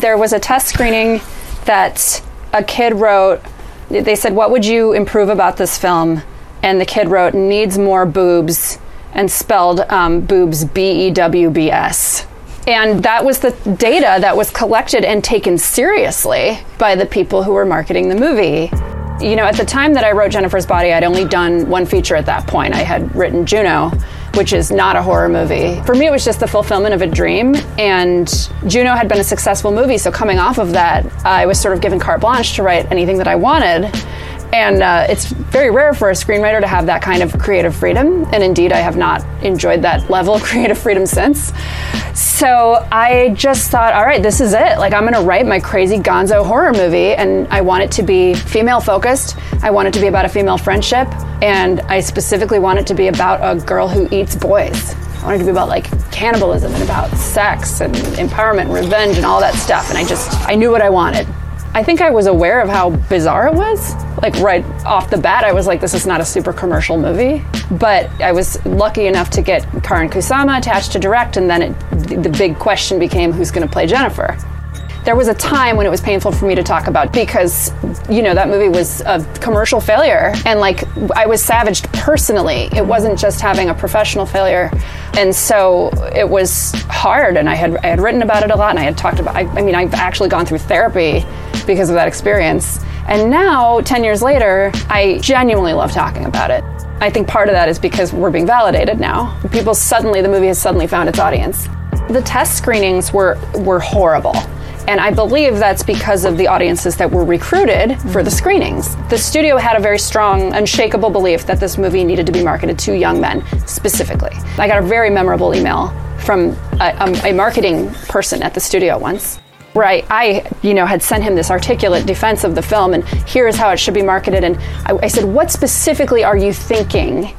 there was a test screening that a kid wrote. They said, "What would you improve about this film?" And the kid wrote, "Needs more boobs," and spelled um, boobs B E W B S. And that was the data that was collected and taken seriously by the people who were marketing the movie. You know, at the time that I wrote Jennifer's Body, I'd only done one feature at that point. I had written Juno, which is not a horror movie. For me, it was just the fulfillment of a dream. And Juno had been a successful movie, so coming off of that, I was sort of given carte blanche to write anything that I wanted. And uh, it's very rare for a screenwriter to have that kind of creative freedom. And indeed, I have not enjoyed that level of creative freedom since. So I just thought, all right, this is it. Like, I'm going to write my crazy gonzo horror movie. And I want it to be female focused. I want it to be about a female friendship. And I specifically want it to be about a girl who eats boys. I want it to be about like cannibalism and about sex and empowerment and revenge and all that stuff. And I just, I knew what I wanted. I think I was aware of how bizarre it was. Like right off the bat, I was like, this is not a super commercial movie. But I was lucky enough to get Karyn Kusama attached to direct, and then it, the big question became who's going to play Jennifer. There was a time when it was painful for me to talk about because, you know, that movie was a commercial failure. And like, I was savaged personally. It wasn't just having a professional failure. And so it was hard. And I had, I had written about it a lot and I had talked about, I, I mean, I've actually gone through therapy because of that experience. And now, 10 years later, I genuinely love talking about it. I think part of that is because we're being validated now. People suddenly, the movie has suddenly found its audience. The test screenings were, were horrible. And I believe that's because of the audiences that were recruited for the screenings. The studio had a very strong, unshakable belief that this movie needed to be marketed to young men specifically. I got a very memorable email from a, a, a marketing person at the studio once where I, I, you know, had sent him this articulate defense of the film, and here's how it should be marketed. And I, I, said, "What specifically are you thinking?"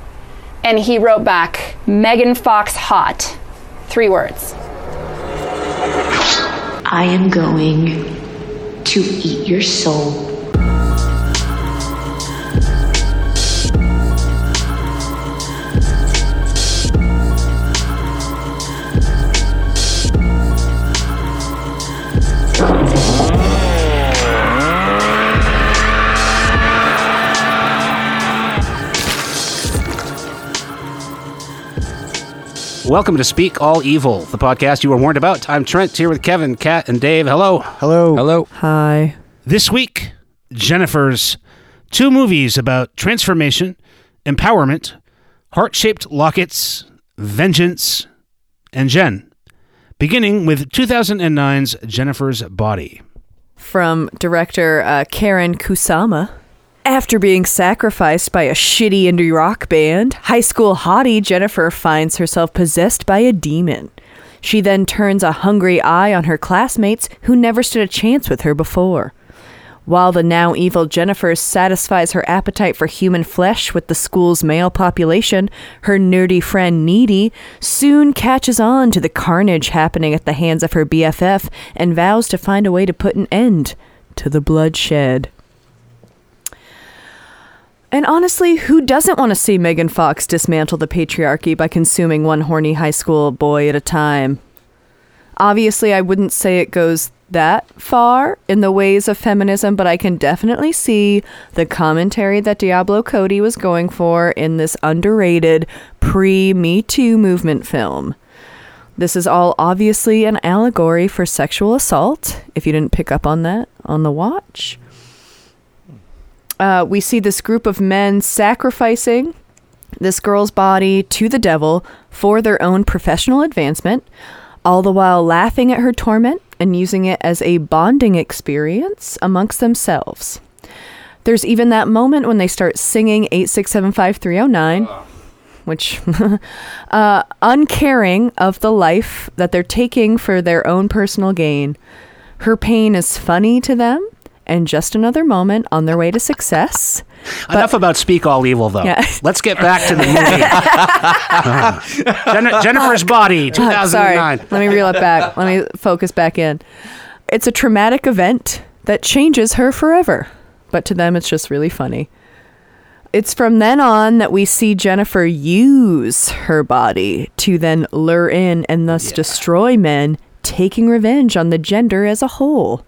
And he wrote back, "Megan Fox hot," three words. I am going to eat your soul. Welcome to Speak All Evil, the podcast you were warned about. I'm Trent here with Kevin, Kat, and Dave. Hello. Hello. Hello. Hi. This week, Jennifer's two movies about transformation, empowerment, heart shaped lockets, vengeance, and Jen. Beginning with 2009's Jennifer's Body. From director uh, Karyn Kusama. After being sacrificed by a shitty indie rock band, high school hottie Jennifer finds herself possessed by a demon. She then turns a hungry eye on her classmates who never stood a chance with her before. While the now evil Jennifer satisfies her appetite for human flesh with the school's male population, her nerdy friend Needy soon catches on to the carnage happening at the hands of her BFF and vows to find a way to put an end to the bloodshed. And honestly, who doesn't want to see Megan Fox dismantle the patriarchy by consuming one horny high school boy at a time? Obviously, I wouldn't say it goes that far in the ways of feminism, but I can definitely see the commentary that Diablo Cody was going for in this underrated pre Me Too movement film. This is all obviously an allegory for sexual assault, if you didn't pick up on that on the watch uh, we see this group of men sacrificing this girl's body to the devil for their own professional advancement, all the while laughing at her torment and using it as a bonding experience amongst themselves. There's even that moment when they start singing 8675309, which, uh, uncaring of the life that they're taking for their own personal gain. Her pain is funny to them and just another moment on their way to success. Enough about Speak All Evil, though. Yeah. Let's get back to the movie. Uh, Jen- Jennifer's Body, 2009. Sorry, let me reel it back. Let me focus back in. It's a traumatic event that changes her forever, but to them, it's just really funny. It's from then on that we see Jennifer use her body to then lure in and thus destroy men taking revenge on the gender as a whole.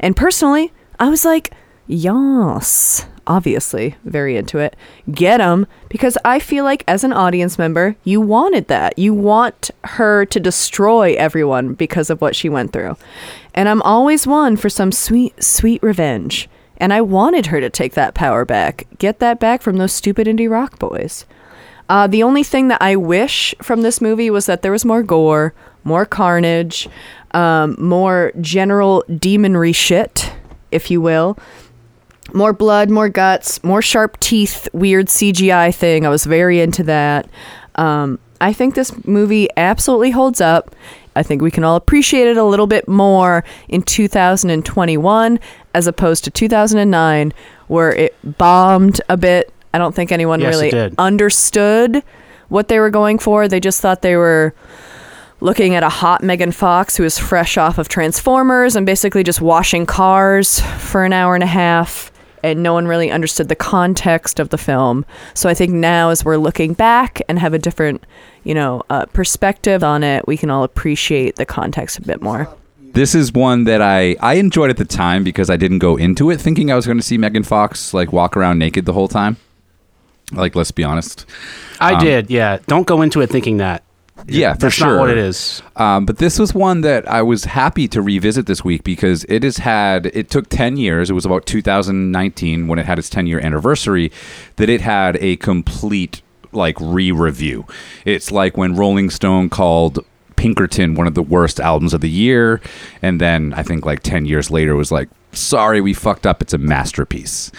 And personally, I was like, Yas. Obviously, very into it. Get them because I feel like as an audience member, you wanted that. You want her to destroy everyone because of what she went through. And I'm always one for some sweet, sweet revenge. And I wanted her to take that power back, get that back from those stupid indie rock boys. Uh, the only thing that I wish from this movie was that there was more gore, more carnage, um, more general demonry shit, if you will. More blood, more guts, more sharp teeth, weird CGI thing. I was very into that. Um, I think this movie absolutely holds up. I think we can all appreciate it a little bit more in 2021 as opposed to 2009, where it bombed a bit. I don't think anyone Yes, really understood what they were going for. They just thought they were looking at a hot Megan Fox who is fresh off of Transformers and basically just washing cars for an hour and a half. And no one really understood the context of the film. So I think now, as we're looking back and have a different, you know, uh, perspective on it, we can all appreciate the context a bit more. This is one that I I enjoyed at the time because I didn't go into it thinking I was going to see Megan Fox like walk around naked the whole time. Like, let's be honest. I Um, did, yeah. Don't go into it thinking that. Yeah, for That's sure. not what it is. Um, but this was one that I was happy to revisit this week because it has had, it took 10 years. It was about 2019 when it had its 10 year anniversary that it had a complete like re review. It's like when Rolling Stone called Pinkerton one of the worst albums of the year. And then I think like 10 years later was like, sorry, we fucked up. It's a masterpiece.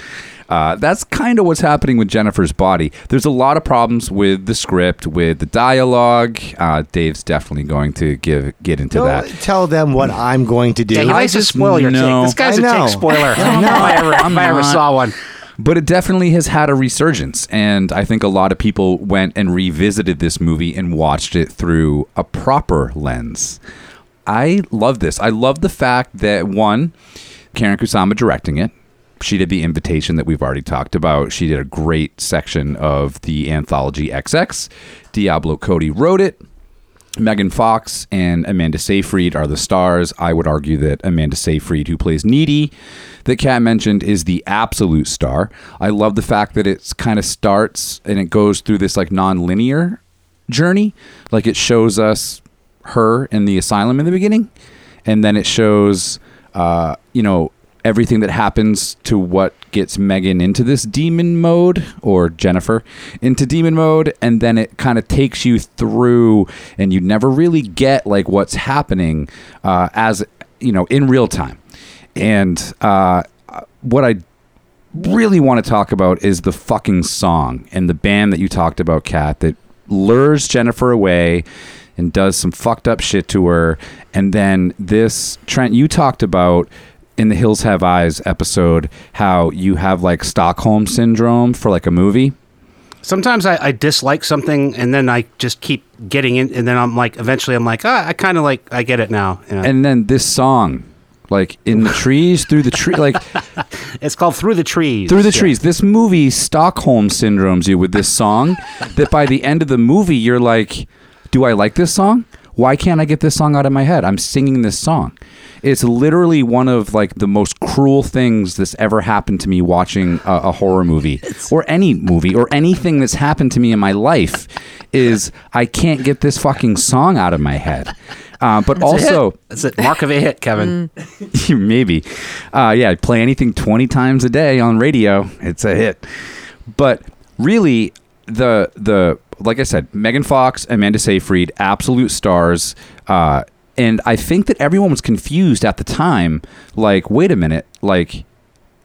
Uh, that's kind of what's happening with Jennifer's body. There's a lot of problems with the script, with the dialogue. Uh, Dave's definitely going to give get into Don't that. tell them what I'm going to do. Yeah, he I likes to just spoil your know- take. This guy's I a take spoiler. I I don't know if I ever, if I'm I ever not. saw one. But it definitely has had a resurgence, and I think a lot of people went and revisited this movie and watched it through a proper lens. I love this. I love the fact that one, Karyn Kusama directing it. She did the invitation that we've already talked about. She did a great section of the anthology XX. Diablo Cody wrote it. Megan Fox and Amanda Seyfried are the stars. I would argue that Amanda Seyfried, who plays Needy, that Kat mentioned, is the absolute star. I love the fact that it kind of starts and it goes through this like non-linear journey. Like it shows us her in the asylum in the beginning, and then it shows, uh, you know, everything that happens to what gets Megan into this demon mode or Jennifer into demon mode and then it kind of takes you through and you never really get like what's happening uh, as you know in real time and uh, what I really want to talk about is the fucking song and the band that you talked about, Kat, that lures Jennifer away and does some fucked up shit to her. And then this, Trent, you talked about in the Hills Have Eyes episode how you have like Stockholm syndrome for like a movie. Sometimes I, I dislike something and then I just keep getting in, and then I'm like, eventually I'm like, ah, I kind of like, I get it now. And then this song, like in the trees, through the tree, like it's called Through the Trees. through the Yeah. trees. This movie Stockholm syndromes you with this song that by the end of the movie you're like, do I like this song? Why can't I get this song out of my head? I'm singing this song. It's literally one of like the most cruel things that's ever happened to me watching a, a horror movie or any movie or anything that's happened to me in my life is I can't get this fucking song out of my head. Uh, but It's a also, it's a mark of a hit, Kevin. maybe. Uh, yeah, I play anything 20 times a day on radio. It's a hit. But really, the the like I said, Megan Fox, Amanda Seyfried, absolute stars. Uh, and I think that everyone was confused at the time. Like, wait a minute, like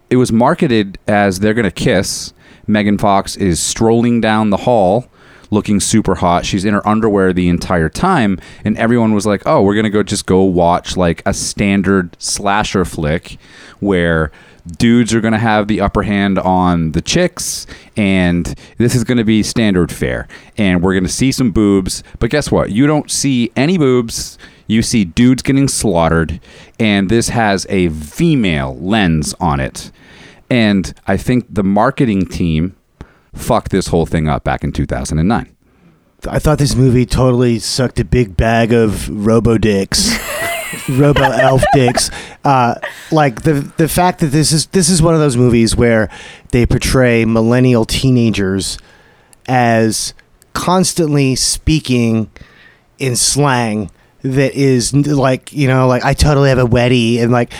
it was marketed as they're gonna kiss. Megan Fox is strolling down the hall looking super hot. She's in her underwear the entire time, and everyone was like, "Oh, we're gonna go just go watch like a standard slasher flick where." Dudes are going to have the upper hand on the chicks, and this is going to be standard fare. And we're going to see some boobs. But guess what? You don't see any boobs. You see dudes getting slaughtered, and this has a female lens on it. And I think the marketing team fucked this whole thing up back in 2009. I thought this movie totally sucked a big bag of robo dicks. Robo Elf dicks. Uh, like the the fact that this is this is one of those movies where they portray millennial teenagers as constantly speaking in slang that is like you know like I totally have a weddie and like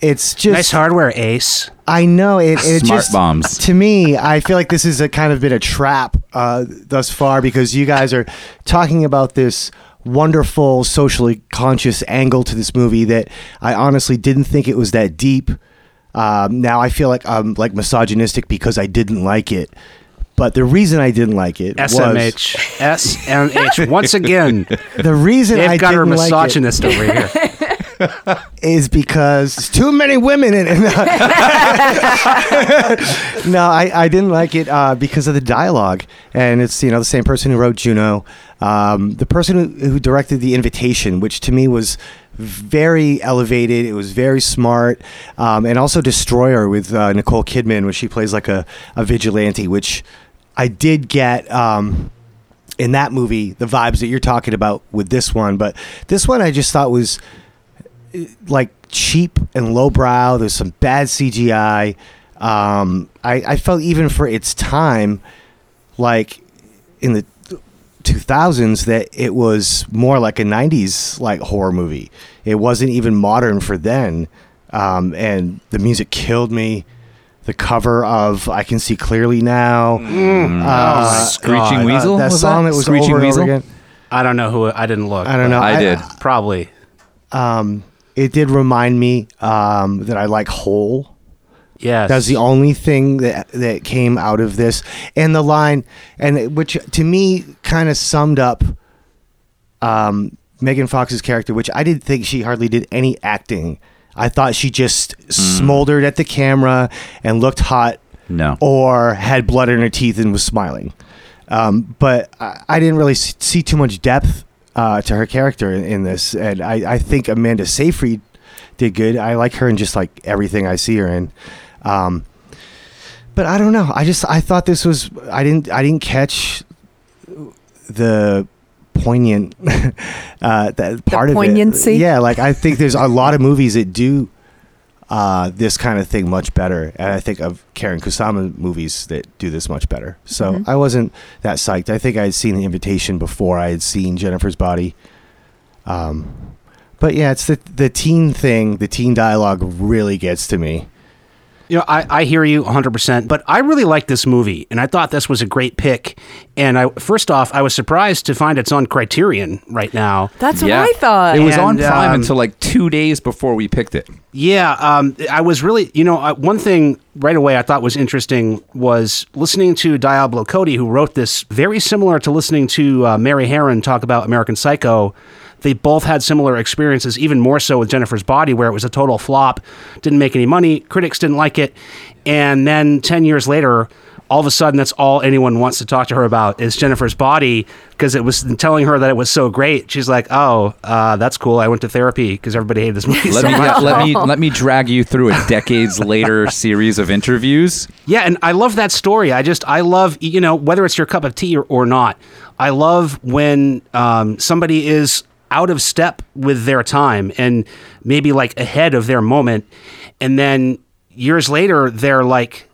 it's just Nice hardware, Ace. I know it. it Smart just, bombs. To me, I feel like this is a kind of been a trap uh, thus far because you guys are talking about this wonderful socially conscious angle to this movie that I honestly didn't think it was that deep. Um, now I feel like I'm like misogynistic because I didn't like it. But the reason I didn't like it was SMH. SMH. Once again, the reason I got her didn't like it misogynist over here. is because there's too many women in it. no, I, I didn't like it uh, because of the dialogue, and it's you know the same person who wrote Juno, um, the person who, who directed The Invitation, which to me was very elevated. It was very smart, um, and also Destroyer with uh, Nicole Kidman, which she plays like a, a vigilante, which I did get. Um, in that movie, the vibes that you're talking about with this one, but this one I just thought was like cheap and lowbrow. There's some bad CGI. Um, I, I felt even for its time, like in the 2000s, that it was more like a 90s like horror movie. It wasn't even modern for then, um, and the music killed me. The cover of "I Can See Clearly Now," uh, Screeching uh, Weasel? that was song that, was Screeching over and Weasel? over again. I don't know who. I didn't look. I don't know. I did. Probably. um, it did remind me um, that I like Hole. Yes. That's the only thing that that came out of this, and the line, and which to me kind of summed up um, Megan Fox's character, which I didn't think she hardly did any acting. I thought she just smoldered at the camera and looked hot, No. or had blood in her teeth and was smiling. Um, but I, I didn't really see too much depth uh, to her character in, in this, and I, I think Amanda Seyfried did good. I like her in just like everything I see her in. Um, but I don't know. I just I thought this was I didn't I didn't catch the poignant uh, that part of poignancy? it. Yeah, like I think there's a lot of movies that do uh, this kind of thing much better, and I think of Karyn Kusama movies that do this much better. So I wasn't that psyched. I think I had seen the invitation before I had seen Jennifer's Body. Um, but yeah, it's the the teen thing. The teen dialogue really gets to me. You know, I, I hear you 100%, but I really like this movie, and I thought this was a great pick. And I first off, I was surprised to find it's on Criterion right now. That's what I thought. It was And, on Prime um, until like two days before we picked it. Yeah, um, I was really, you know, I, one thing right away I thought was interesting was listening to Diablo Cody, who wrote this, very similar to listening to uh, Mary Harron talk about American Psycho. They both had similar experiences, even more so with Jennifer's Body, where it was a total flop, didn't make any money, critics didn't like it. And then 10 years later, all of a sudden, that's all anyone wants to talk to her about is Jennifer's Body because it was telling her that it was so great. She's like, oh, uh, that's cool. I went to therapy because everybody hated this movie Let so me much. let me let me drag you through a decades later series of interviews. Yeah, and I love that story. I just I love you know whether it's your cup of tea or, or not. I love when um, somebody is out of step with their time and maybe like ahead of their moment, and then years later they're like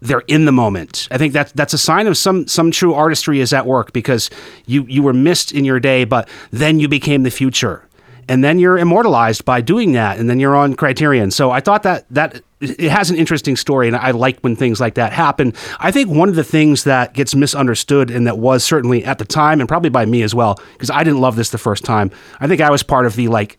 they're in the moment. I think that's that's a sign of some some true artistry is at work because you you were missed in your day, but then you became the future. And then you're immortalized by doing that, and then you're on Criterion. So I thought that that it has an interesting story, and I like when things like that happen. I think one of the things that gets misunderstood, and that was certainly at the time, and probably by me as well, because I didn't love this the first time. I think I was part of the like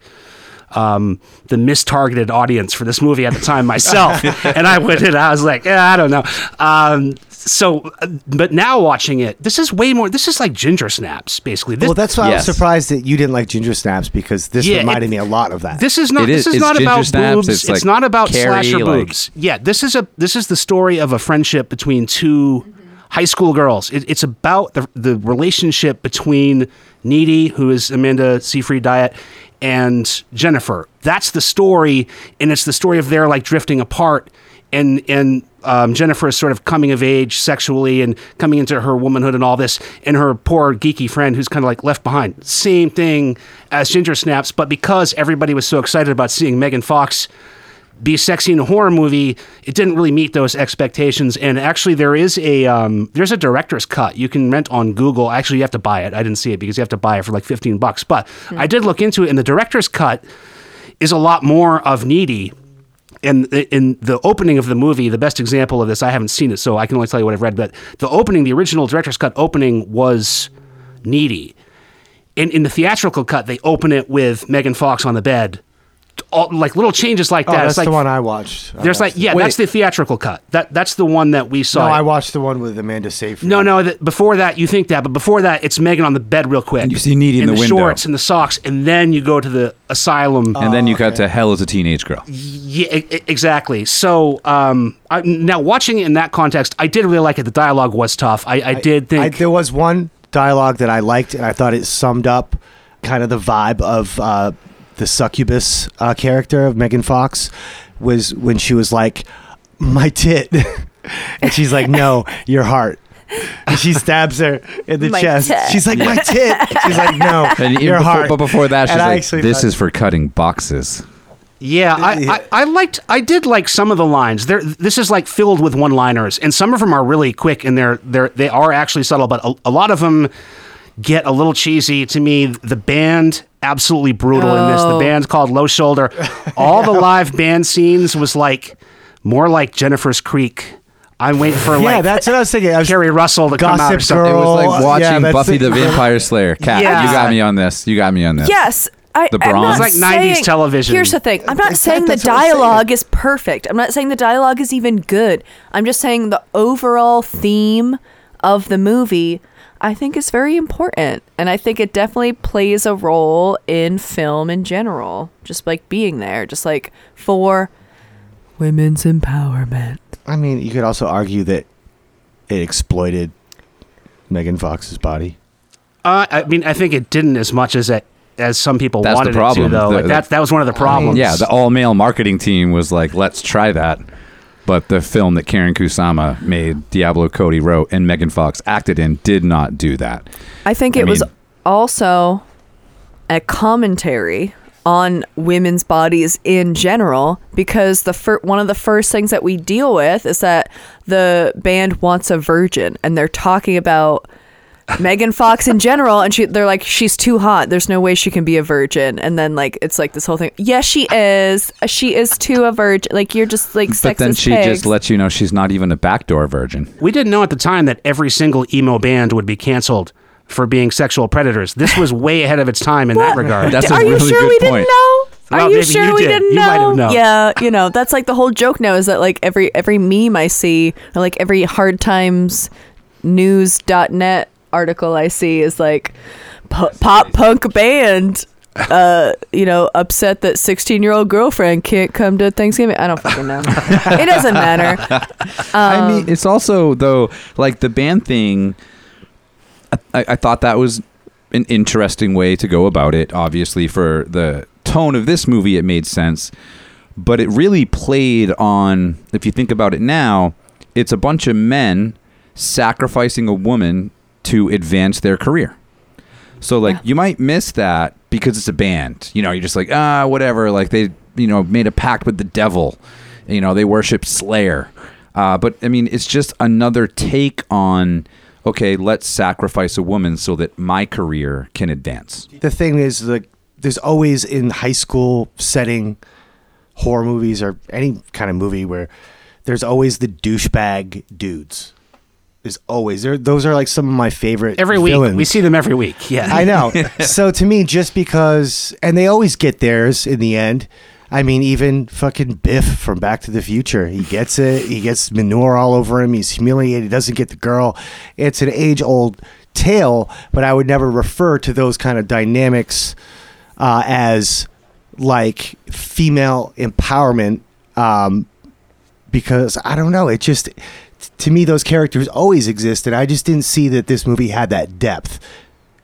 um, the mistargeted audience for this movie at the time myself, and I went and I was like, yeah, I don't know. Um, so, uh, but now watching it, this is way more. This is like Ginger Snaps, basically. This, well, that's why Yes. I was surprised that you didn't like Ginger Snaps because this Yeah, reminded it- me a lot of that. This is not. It is- this is it's not about Snaps, boobs. it's It's, like not about Carrie, slasher like- boobs. Yeah, this is a this is the story of a friendship between two high school girls. It, it's about the the relationship between Needy, who is Amanda Seyfried Diet, and Jennifer. That's the story, and it's the story of their like drifting apart. and and um, Jennifer is sort of coming of age sexually and coming into her womanhood and all this, and her poor geeky friend who's kind of like left behind. Same thing as Ginger Snaps, but because everybody was so excited about seeing Megan Fox be sexy in a horror movie, it didn't really meet those expectations. And actually, there is a um, there's a director's cut you can rent on Google. Actually, you have to buy it. I didn't see it because you have to buy it for like 15 bucks. But I did look into it, and the director's cut is a lot more of needy. And in the opening of the movie, the best example of this, I haven't seen it, so I can only tell you what I've read. But the opening, the original director's cut opening was needy. And in the theatrical cut, they open it with Megan Fox on the bed, all, like little changes like that. Oh, that. that's It's like the one I watched. I there's like yeah, Wait. that's the theatrical cut. That that's the one that we saw. No, I watched the one with Amanda Seyfried. no, no. That, before that, you think that, but before that, it's Megan on the bed real quick. And you see Needy in and the window. shorts and the socks, and then you go to the asylum. and then you got to Hell as a Teenage Girl. Yeah, exactly. So um, I, now watching it in that context, I did really like it. The dialogue was tough. I, I, did I, think. there was one dialogue that I liked, and I thought it summed up kind of the vibe of uh, the succubus uh, character of Megan Fox. Was when she was like, "My tit," and she's like, "No, your heart." And she stabs her in the My chest. tit. She's like, "My tit." She's like, "No, And your before, heart." But before that, she's And like, "This thought- is for cutting boxes." Yeah, I, I, I liked. I did like some of the lines. There, this is like filled with one-liners, and some of them are really quick, and they're they're they are actually subtle. But a, a lot of them get a little cheesy to me. The band absolutely brutal in this. The Oh. band's called Low Shoulder. All the live band scenes was like more like Jennifer's Creek. I'm waiting for yeah, like that's what I was thinking. I was, Keri Russell to come out or Gossip something. It was like watching yeah, Buffy it. the Vampire Slayer. Kat, Yeah. you got me on this. You got me on this. Yes. I, The Bronze? It's like 90s saying- television. Here's the thing. I'm not Exact- saying the that's saying. dialogue is perfect. I'm not saying the dialogue is even good. I'm just saying the overall theme of the movie I think is very important. And I think it definitely plays a role in film in general. Just like being there, just like for women's empowerment. I mean, you could also argue that it exploited Megan Fox's body. Uh, I mean, I think it didn't as much as it as some people That's the wanted it to, though. The- like the- that that was one of the problems. Yeah, the all male marketing team was like, let's try that. But the film that Karyn Kusama made, Diablo Cody wrote, and Megan Fox acted in did not do that. I think I it was also a commentary on women's bodies in general because the fir- one of the first things that we deal with is that the band wants a virgin and they're talking about Megan Fox in general and she they're like she's too hot there's no way she can be a virgin and then like it's like this whole thing yes she is uh, she is too a virgin like you're just like But then she pigs. just lets you know she's not even a backdoor virgin. We didn't know at the time that every single emo band would be canceled for being sexual predators. This was way ahead of its time in that regard. That's a Are you really sure good we point. didn't know? Are Well, you sure you we did. didn't You know? might have known. Yeah, you know, that's like the whole joke now is that like every every meme I see or like every hard times news.net article I see is like pop punk band uh you know upset that 16 year old girlfriend can't come to thanksgiving i don't fucking know it doesn't matter I Um, mean, it's also though like the band thing. I, I thought that was an interesting way to go about it. Obviously, for the tone of this movie, it made sense, but it really played on. If you think about it now, it's a bunch of men sacrificing a woman to advance their career. So like you might miss that because it's a band. You know, you're just like, ah, whatever. Like they, you know, made a pact with the devil. You know, they worship Slayer. Uh, but I mean, it's just another take on okay, let's sacrifice a woman so that my career can advance. The thing is, like, there's always in high school setting horror movies or any kind of movie where there's always the douchebag dudes. There's always there. Those are like some of my favorite. every week. villains. We see them every week. Yeah. I know. so to me, just because, and they always get theirs in the end. I mean, even fucking Biff from Back to the Future, he gets it. He gets manure all over him. He's humiliated. He doesn't get the girl. It's an age old tale, but I would never refer to those kind of dynamics uh, as like female empowerment um, because I don't know. It just to me those characters always existed. I just didn't see that this movie had that depth.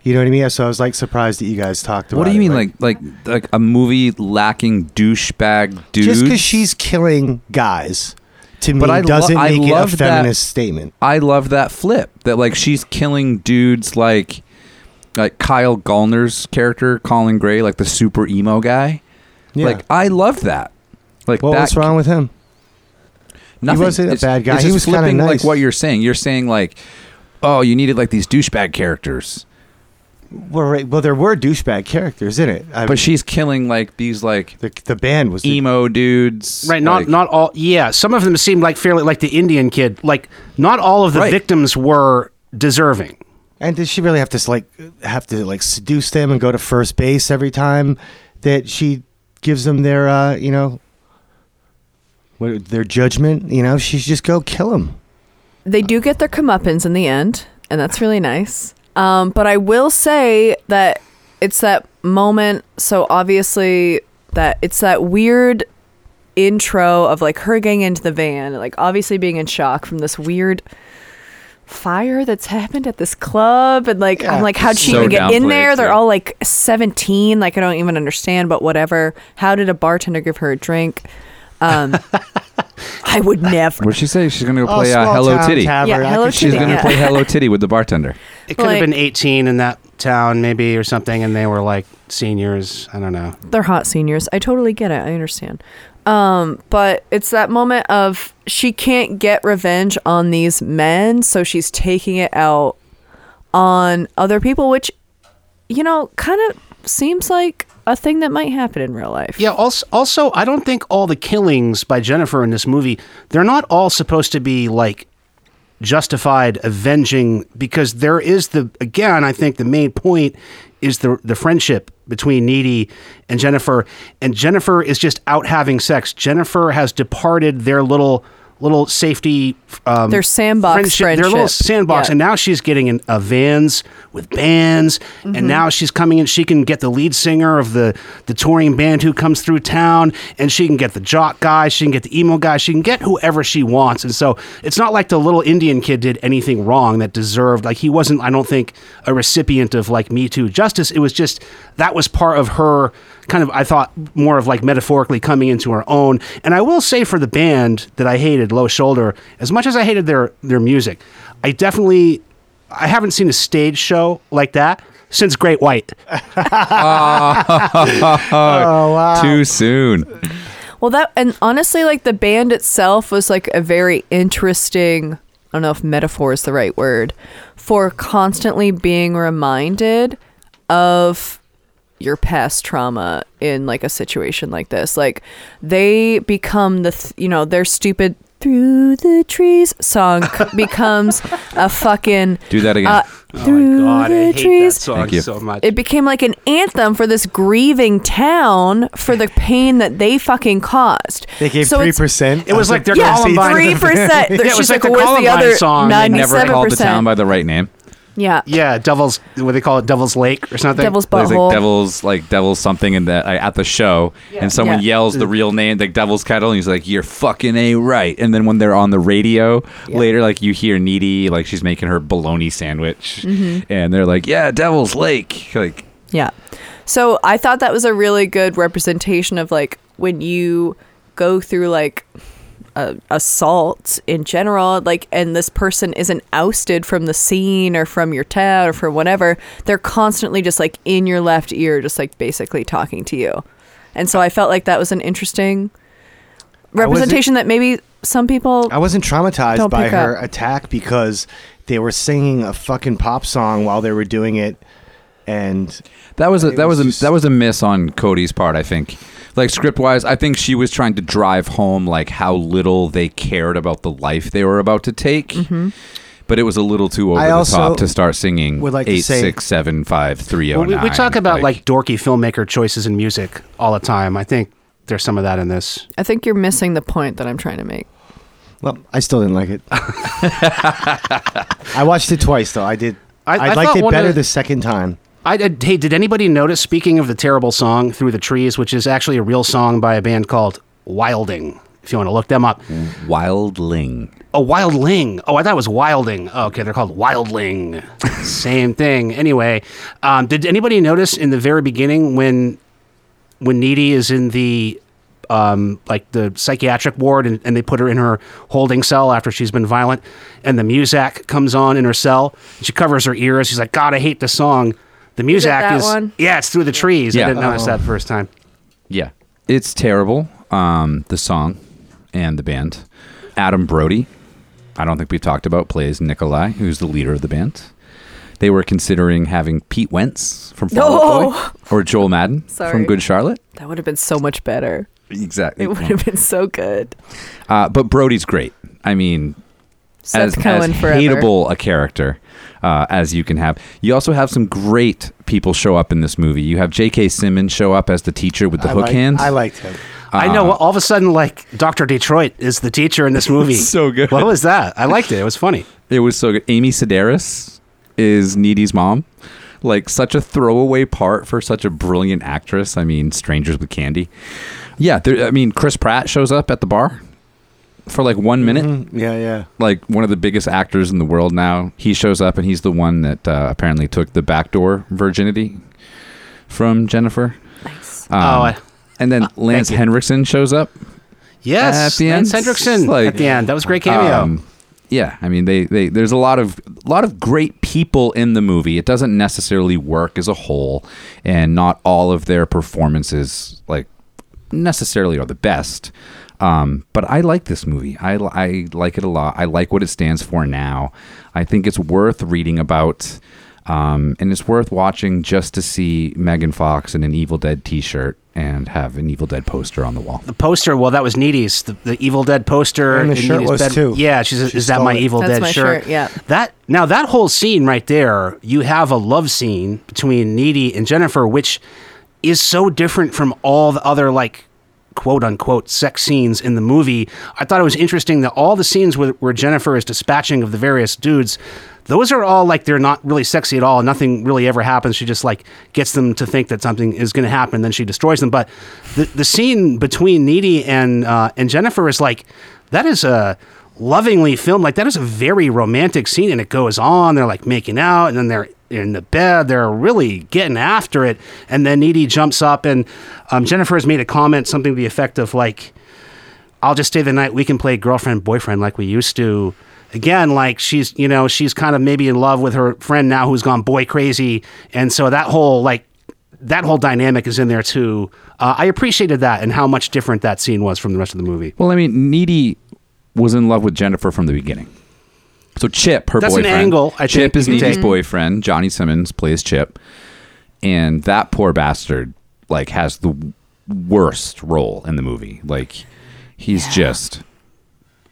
You know what I mean? So I was like surprised that you guys talked about. What do you it, mean, like like like a movie lacking douchebag dudes? just because she's killing guys to me But I doesn't I make it a love that- feminist statement. I love that flip that like she's killing dudes like like Kyle Gallner's character Colin Gray, like the super emo guy. Yeah. Like I love that. Like what that was wrong with him? Nothing. wasn't a bad guy. He was kinda flipping nice. like what you're saying. You're saying like, oh, you needed like these douchebag characters, Well, right, well, there were douchebag characters in it. I but mean, she's killing like these like the the band was the- emo dudes. Right, not like- not all. Yeah, some of them seemed like fairly like the Indian kid. Like not all of the Right. victims were deserving. And did she really have to like have to like seduce them and go to first base every time that she gives them their uh, you know what their judgment? You know, she's just go kill them. They do get their comeuppance in the end, and that's really nice. Um, but I will say that it's that moment. So obviously, that it's that weird intro of like her getting into the van, like obviously being in shock from this weird fire that's happened at this club and like Yeah. I'm like how'd she So even get in there they're all like 17 like I don't even understand but whatever how did a bartender give her a drink um I would never What'd she say? She's gonna go Oh, play uh, Hello Titty. tavern, Yeah, I Hello could see She's gonna yeah. play Hello Titty with the bartender. It could Like- have been 18 in that town, maybe, or something, and they were like seniors. I don't know. they're hot seniors. I totally get it. I understand. Um, but it's that moment of she can't get revenge on these men, so she's taking it out on other people, which you know, kind of seems like a thing that might happen in real life. Yeah. Also, also, I don't think all the killings by Jennifer in this movie they're not all supposed to be like justified avenging because there is the again I think the main point is the the friendship between Needy and Jennifer and Jennifer is just out having sex. Jennifer has departed their little little safety um, Their sandbox their little sandbox. Yeah. and now she's getting in uh, vans with bands. Mm-hmm. and now she's coming in. She can get the lead singer of the the touring band who comes through town. And she can get the jock guy. She can get the emo guy. She can get whoever she wants. And so it's not like the little indian kid did anything wrong that deserved like he wasn't i don't think a recipient of like me too justice. It was just that was part of her kind of i thought more of like metaphorically coming into her own and i will say for the band that i hated low shoulder as much as i hated their their music i definitely i haven't seen a stage show like that since great white Oh wow! Too soon. Well, that and honestly, like the band itself was like a very interesting. I don't know if metaphor is the right word for constantly being reminded of your past trauma in like a situation like this. Like they become the th- you know their stupid through the trees song becomes a fucking Do that again. uh, through the trees Thank you. so much it became like an anthem for this grieving town for the pain that they fucking caused. They gave three it's- percent. It was like their Yeah, Columbine- three percent. Yeah, it was She's like like, the "Where's the other song. They they never called the town by the right name. Yeah, yeah devil's what they call it devil's lake or something Devil's There's butthole. like devil's like devil's something in the at the show, and someone Yeah. yells the real name, like Devil's Kettle, and he's like, "You're fucking a right." And then when they're on the radio later, like you hear Needy, like she's making her bologna sandwich, Mm-hmm. and they're like, "Yeah, Devil's Lake." Like, Yeah. So I thought that was a really good representation of like when you go through like a assault in general, like, and this person isn't ousted from the scene or from your town or from whatever, they're constantly just like in your left ear, just like basically talking to you. And so I felt like that was an interesting representation that maybe some people I wasn't traumatized Don't by her up. attack because they were singing a fucking pop song while they were doing it, and That was a that was, was a just- that was a miss on Cody's part. I think, like script wise, I think she was trying to drive home like how little they cared about the life they were about to take. Mm-hmm. But it was a little too over I the also top to start singing would like to eight say- six seven five three Well, oh we, nine. we talk about like, dorky filmmaker choices in music all the time i think there's some of that in this I think you're missing the point that I'm trying to make. well, I still didn't like it. I watched it twice though. I did. I- I, I liked thought it one better of- the second time. I, I- hey, did anybody notice? Speaking of the terrible song "Through the Trees," which is actually a real song by a band called Wilding. If you want to look them up, Wildling. oh Wildling. Oh, I thought it was Wilding. Oh, okay, they're called Wildling. Same thing. Anyway, um, did anybody notice in the very beginning when when Needy is in the um, like the psychiatric ward, and, and they put her in her holding cell after she's been violent. And the Muzak comes on in her cell. And she covers her ears. She's like, "God, I hate this song." The Muzak that is one? yeah, it's through the trees. Yeah. I didn't notice that the first time. Yeah. It's terrible. Um, the song and the band. Adam Brody, I don't think we've talked about, plays Nikolai, who's the leader of the band. They were considering having Pete Wentz from Fall Out Boy or Joel Madden Sorry. from Good Charlotte. That would have been so much better. Exactly. It would have been so good. Uh, but Brody's great. I mean, Seth as, Cohen as forever. hateable a character uh, as you can have. You also have some great people show up in this movie. You have J.K. Simmons show up as the teacher with the I hook like- hand. I liked him. I know. All of a sudden, like Doctor Detroit is the teacher in this movie. So good. What was that? I liked it. It was funny. It was so good. Amy Sedaris is Needy's mom. Like such a throwaway part for such a brilliant actress. I mean, Strangers with Candy. Yeah, there, I mean, Chris Pratt shows up at the bar for like one minute. Mm, yeah, yeah. Like one of the biggest actors in the world now. He shows up and he's the one that uh, apparently took the backdoor virginity from Jennifer. Nice. Um, Oh, I- and then Lance you. Henriksen shows up. Yes, At the Lance end, Henriksen like, at the end. That was a great cameo. Um, yeah, I mean, they, they there's a lot of a lot of great people in the movie. It doesn't necessarily work as a whole, and not all of their performances like necessarily are the best. Um, but I like this movie. I, I like it a lot. I like what it stands for now. I think it's worth reading about, um, and it's worth watching just to see Megan Fox in an Evil Dead T-shirt and have an Evil Dead poster on the wall. the poster, well, that was Needy's, the, the Evil Dead poster. And the in shirt Needy's was too. Yeah, she's, She is that stole my it. Evil That's Dead my shirt? shirt, yeah. That now that whole scene right there, you have a love scene between Needy and Jennifer, which is so different from all the other like quote unquote sex scenes in the movie. I thought it was interesting that all the scenes where, where Jennifer is dispatching of the various dudes, those are all like they're not really sexy at all. Nothing really ever happens. She just like gets them to think that something is going to happen, then she destroys them. But the the scene between Needy and uh, and Jennifer is like that is a lovingly filmed. Like that is a very romantic scene, and it goes on. They're like making out, and then they're in the bed. They're really getting after it. And then Needy jumps up, and um, Jennifer has made a comment, something to the effect of like, "I'll just stay the night. We can play girlfriend boyfriend like we used to." Again, like she's you know she's kind of maybe in love with her friend now who's gone boy crazy, and so that whole like that whole dynamic is in there too. Uh, I appreciated that and how much different that scene was from the rest of the movie. Well, I mean, Needy was in love with Jennifer from the beginning. So Chip, her That's an angle, I Chip think is you can Needy's take. boyfriend. Johnny Simmons plays Chip, and that poor bastard like has the worst role in the movie. Like he's just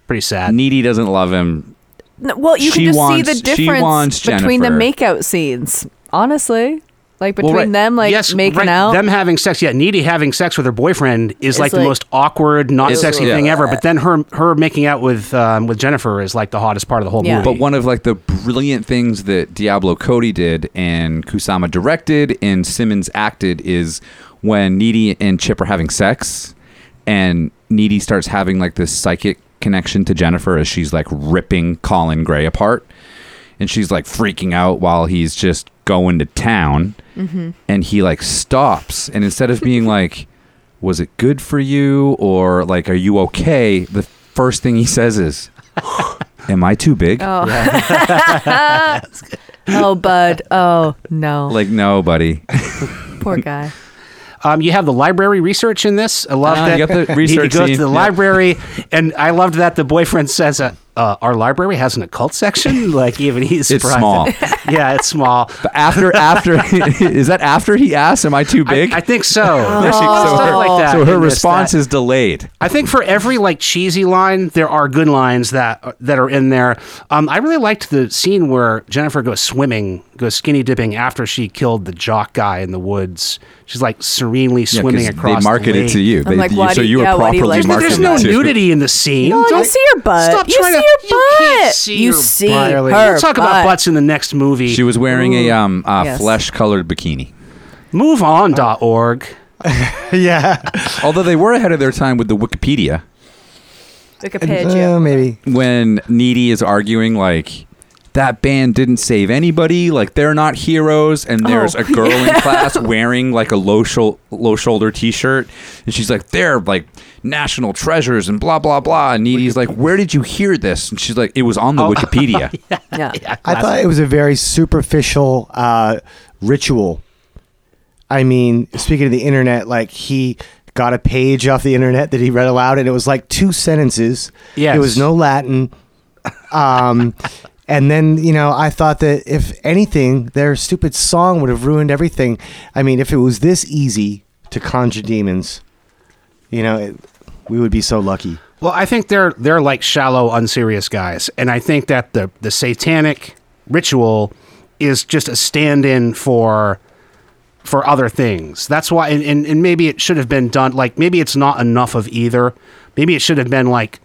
Pretty sad. Needy doesn't love him. No, well, you She can just wants- see the she difference between the Jennifer. makeout scenes. Honestly, like between right. them, like yes, making right, out. them having sex. Yeah, Needy having sex with her boyfriend is It's like, the most awkward, not sexy yeah. thing ever. But then her her making out with um, with Jennifer is like the hottest part of the whole Yeah. movie. But one of like the brilliant things that Diablo Cody did and Kusama directed and Simmons acted is when Needy and Chip are having sex and Needy starts having like this psychic connection to Jennifer as she's like ripping Colin Gray apart and she's like freaking out while he's just going to town and he like stops and instead of being like was it good for you or like are you okay the first thing he says is am I too big oh, oh, bud. Oh no, Like, no, buddy. poor guy. Um, you have the library research in this. I love Ah, that. you got the he- research He goes scene, to the yeah. library, and I loved that the boyfriend says, uh, uh, "Our library has an occult section." Like even he's It's surprised. small. yeah, it's small. But after, after, is that after he asks, am I too big? I, I think so. Oh. There's stuff like that so her response that- is delayed. I think for every like cheesy line, there are good lines that that are in there. Um, I really liked the scene where Jennifer goes swimming, goes skinny dipping after she killed the jock guy in the woods. She's like serenely swimming Yeah, swimming 'cause across. they market the it lake. to you. I'm They, like, you- why so do- you were yeah, why do you properly like But marketed there's no nudity in the scene. No, Don't- see her butt. Stop you trying to- her you can't see you her see butt. her We'll talk about butt. butts in the next movie. She was wearing a um a Yes. flesh-colored bikini. MoveOn.org. yeah. Although they were ahead of their time with the Wikipedia Wikipedia. Uh, maybe. when Needy is arguing like that band didn't save anybody. Like they're not heroes. And there's Oh, a girl in class wearing like a low shou- low shoulder T-shirt, and she's like, they're like national treasures and blah blah blah. And Needy's like, where did you hear this? And she's like, it was on the Wikipedia. Yeah. I thought it was a very superficial uh, ritual. I mean, speaking of the internet, like he got a page off the internet that he read aloud, and it was like two sentences. Yeah, It was no Latin. Um, and then, you know, I thought that if anything, their stupid song would have ruined everything. I mean, if it was this easy to conjure demons, you know, it, we would be so lucky. Well, I think they're they're like shallow, unserious guys, and I think that the the satanic ritual is just a stand-in for for other things. That's why, and, and, and maybe it should have been done. Like maybe it's not enough of either. Maybe it should have been like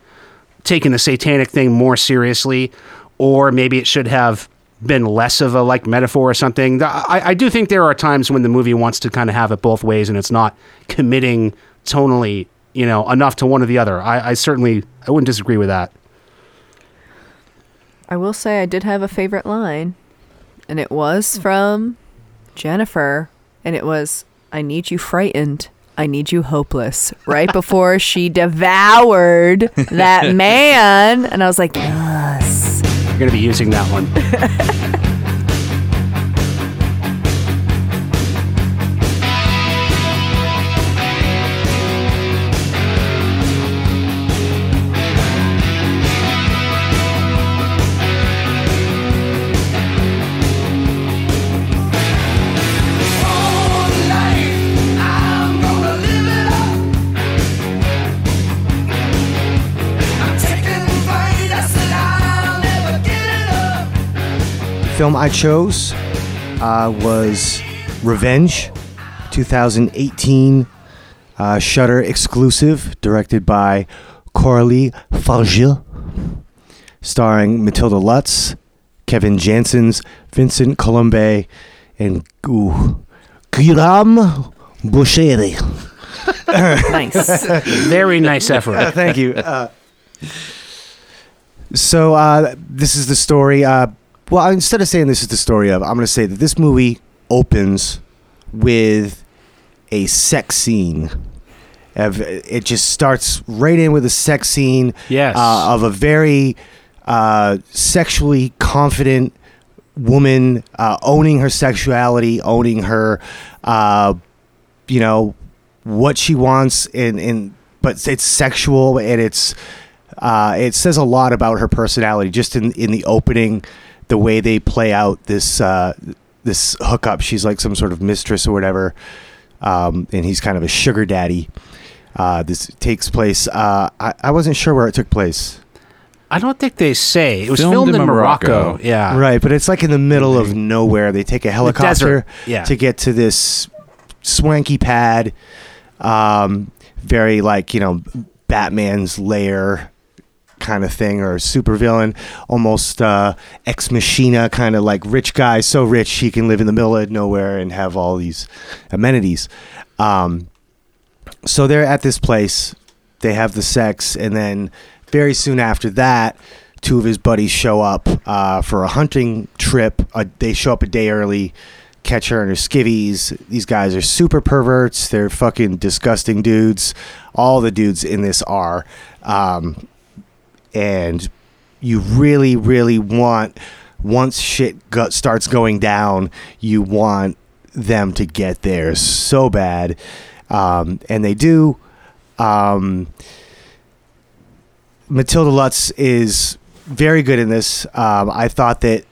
taking the satanic thing more seriously, or maybe it should have been less of a like metaphor or something. I, I do think there are times when the movie wants to kind of have it both ways, and it's not committing tonally, you know, enough to one or the other. I, I certainly I wouldn't disagree with that. I will say I did have a favorite line, and it was from Jennifer, and it was, I need you frightened. I need you hopeless. Right before she devoured that man. And I was like. You're going to be using that one. film I chose uh, was Revenge, 2018 uh, Shudder exclusive, directed by Coralie Fargil, starring Matilda Lutz, Kevin Janssens, Vincent Colombe, and ooh, Guillaume Boucheri. Nice. Very nice effort. Thank you. Uh, so uh, this is the story. Well, instead of saying this is the story of, I'm going to say that this movie opens with a sex scene. Of, it just starts right in with a sex scene Yes. uh, of a very uh, sexually confident woman uh, owning her sexuality, owning her, uh, you know, what she wants, and and but it's sexual and it's uh, it says a lot about her personality just in in the opening, the way they play out this uh, this hookup. She's like some sort of mistress or whatever, um, and he's kind of a sugar daddy. Uh, this takes place. Uh, I, I wasn't sure where it took place. I don't think they say it was Filmed filmed, in in Morocco. Morocco. Yeah, Right, but it's like in the middle of nowhere. They take a helicopter yeah. to get to this swanky pad. Um, very like you know Batman's lair kind of thing or supervillain, almost uh, ex machina kind of like rich guy, so rich he can live in the middle of nowhere and have all these amenities. Um, so they're at this place. They have the sex, and then very soon after that, two of his buddies show up uh, for a hunting trip. Uh, they show up a day early, catch her in her skivvies. These guys are super perverts. They're fucking disgusting dudes. All the dudes in this are. Um, and you really, really want, once shit starts going down, you want them to get there so bad. Um, and they do. Um, Matilda Lutz is very good in this. Um, I thought that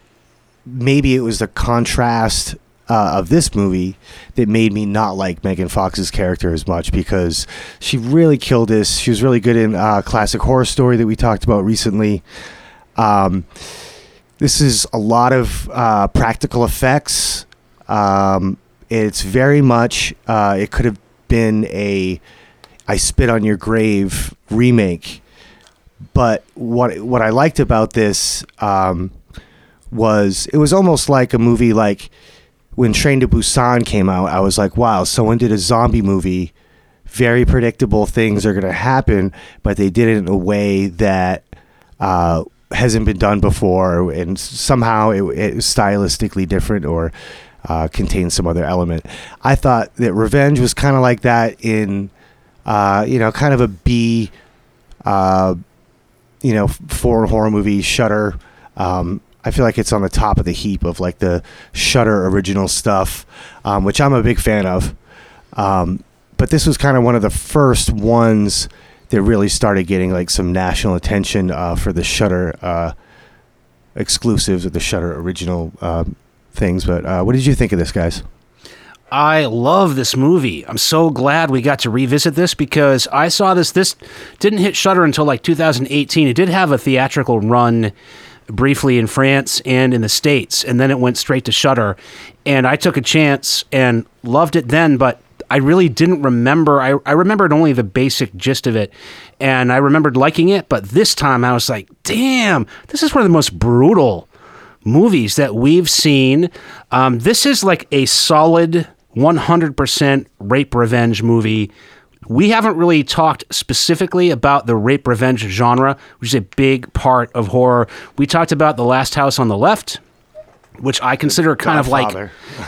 maybe it was the contrast uh, of this movie that made me not like Megan Fox's character as much because she really killed this. She was really good in uh, classic horror story that we talked about recently. Um, this is a lot of uh, practical effects. Um, it's very much. Uh, it could have been a "I Spit on Your Grave" remake, but what what I liked about this um, was it was almost like a movie like when Train to Busan came out. I was like, wow, someone did a zombie movie. Very predictable things are going to happen, but they did it in a way that uh, hasn't been done before, and somehow it, it was stylistically different or uh, contains some other element. I thought that Revenge was kind of like that in, uh, you know, kind of a B, uh, you know, foreign horror movie Shudder. Um, I feel like it's on the top of the heap of like the Shudder original stuff, um, which I'm a big fan of. Um, but this was kind of one of the first ones that really started getting like some national attention uh, for the Shudder uh, exclusives or the Shudder original um things. But uh, what did you think of this, guys? I love this movie. I'm so glad we got to revisit this because I saw this. This didn't hit Shudder until like 2018. It did have a theatrical run briefly in France and in the States, and then it went straight to Shudder. And I took a chance and loved it then, but I really didn't remember. I, I remembered only the basic gist of it, and I remembered liking it. But this time I was like, damn, this is one of the most brutal movies that we've seen. Um, this is like a solid 100% rape revenge movie. We haven't really talked specifically about the rape revenge genre, which is a big part of horror. We talked about The Last House on the Left, which I consider kind of like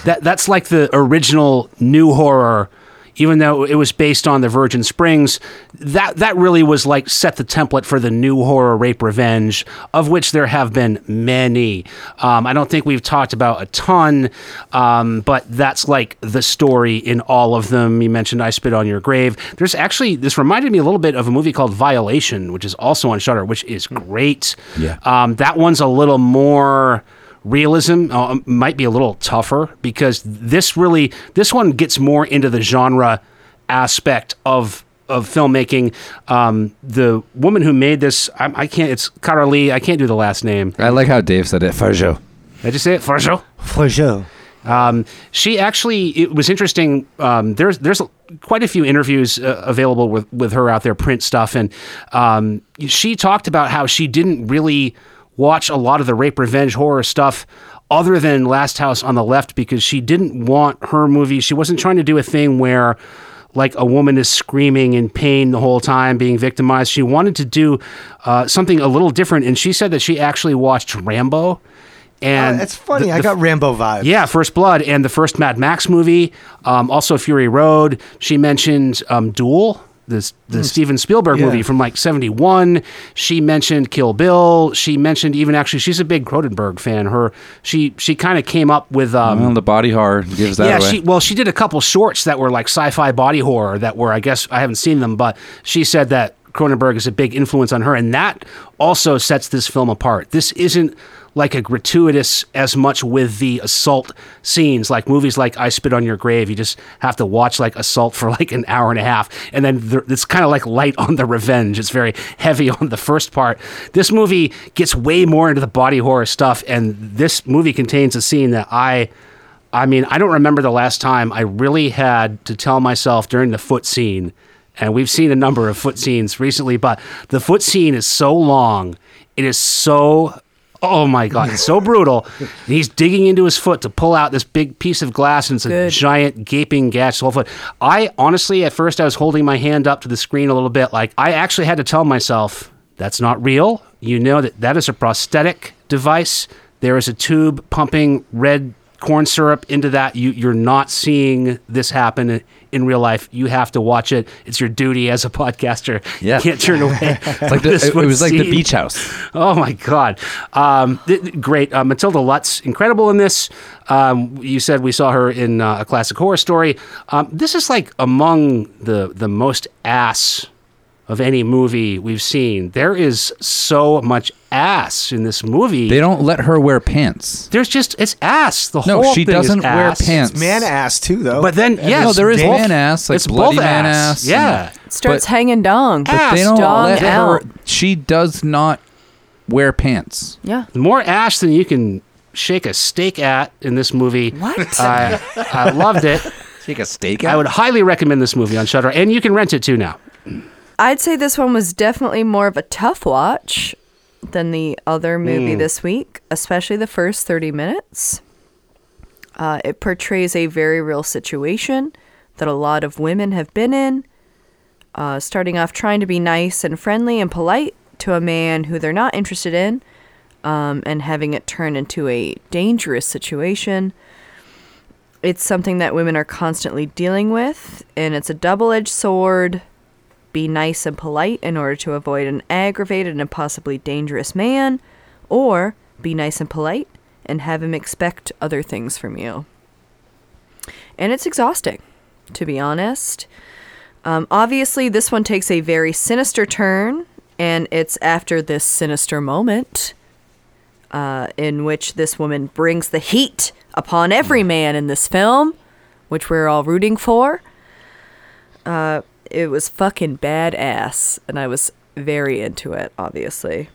that that's like the original new horror even though it was based on the Virgin Springs, that that really was like set the template for the new horror rape revenge, of which there have been many. Um, I don't think we've talked about a ton, um, but that's like the story in all of them. You mentioned I Spit on Your Grave. There's actually this reminded me a little bit of a movie called Violation, which is also on Shudder, which is great. Yeah. Um, that one's a little more realism uh, might be a little tougher because this really this one gets more into the genre aspect of of filmmaking. Um, the woman who made this, I, I can't. It's Cara Lee. I can't do the last name. I like how Dave said it. Farjo. Did you say it? Farjo? For sure. Um, she actually, it was interesting. Um, there's there's quite a few interviews uh, available with with her out there, print stuff, and um, she talked about how she didn't really watch a lot of the rape revenge horror stuff other than Last House on the Left because she didn't want her movie. She wasn't trying to do a thing where like a woman is screaming in pain the whole time, being victimized. She wanted to do uh, something a little different, and she said that she actually watched Rambo. And Uh, it's funny. the- I got Rambo vibes. yeah, First Blood and the first Mad Max movie, um, also Fury Road. She mentioned um, Duel, the the Steven Spielberg Yeah. movie from like '71. She mentioned Kill Bill. She mentioned even actually she's a big Cronenberg fan. Her she she kind of came up with um, well, the body horror gives that yeah, away. she well, she did a couple shorts that were like sci-fi body horror that were I guess I haven't seen them, but she said that Cronenberg is a big influence on her, and that also sets this film apart. This isn't like a gratuitous as much with the assault scenes like movies like I Spit on Your Grave. You just have to watch like assault for like an hour and a half, and then it's kind of like light on the revenge. It's very heavy on the first part. This movie gets way more into the body horror stuff, and this movie contains a scene that I. I mean, I don't remember the last time I really had to tell myself during the foot scene, and we've seen a number of foot scenes recently, but the foot scene is so long. It is so, oh my God, it's so brutal. And he's digging into his foot to pull out this big piece of glass, and it's a giant gaping gash whole foot. I honestly, at first, I was holding my hand up to the screen a little bit. Like, I actually had to tell myself, that's not real. You know that that is a prosthetic device. There is a tube pumping red corn syrup into that. You, you're not seeing this happen in, real life. You have to watch it. It's your duty as a podcaster. Yeah. You can't turn away. It's like the, it, it was like the beach house. Oh my God! Um, th- great, uh, Matilda Lutz, incredible in this. Um, you said we saw her in uh, a classic horror story. Um, this is like among the the most ass of any movie we've seen. There is so much ass in this movie. They don't let her wear pants. There's just it's ass. The No, whole she thing is doesn't wear ass. pants. Man ass too, though. But then, yes, no, there is both- man ass, like it's bloody both man ass. Yeah, Starts But- hanging dong. But They don't Dong let her. She does not wear pants. Yeah. more ass than you can shake a steak at in this movie. What? I, I loved it. Take a steak I would highly recommend this movie on Shudder, and you can rent it too now. I'd say this one was definitely more of a tough watch than the other movie this week, especially the first 30 minutes. Uh, it portrays a very real situation that a lot of women have been in, uh, starting off trying to be nice and friendly and polite to a man who they're not interested in, um, and having it turn into a dangerous situation. It's something that women are constantly dealing with, and it's a double edged sword. Be nice and polite in order to avoid an aggravated and possibly dangerous man, or be nice and polite and have him expect other things from you. And it's exhausting, to be honest. Um, obviously, this one takes a very sinister turn, and it's after this sinister moment uh, in which this woman brings the heat upon every man in this film, which we're all rooting for. Uh, it was fucking badass, and I was very into it, obviously.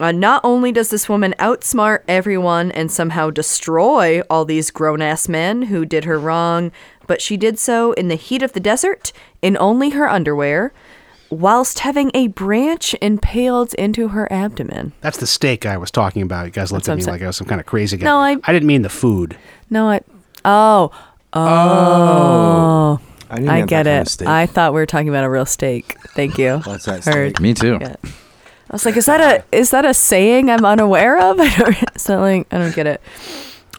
Uh, not only does this woman outsmart everyone and somehow destroy all these grown ass men who did her wrong, but she did so in the heat of the desert, in only her underwear, whilst having a branch impaled into her abdomen. That's the steak I was talking about. You guys looked That's at me like. I was some kind of crazy guy. No, I- I didn't mean the food. No, I. Oh. Oh. I, didn't I get that kind it. of steak. I thought we were talking about a real steak. Thank you. What's that Heard. steak? Me too. Yeah. I was like, is that a is that a saying I'm unaware of? I don't, so like, I don't get it.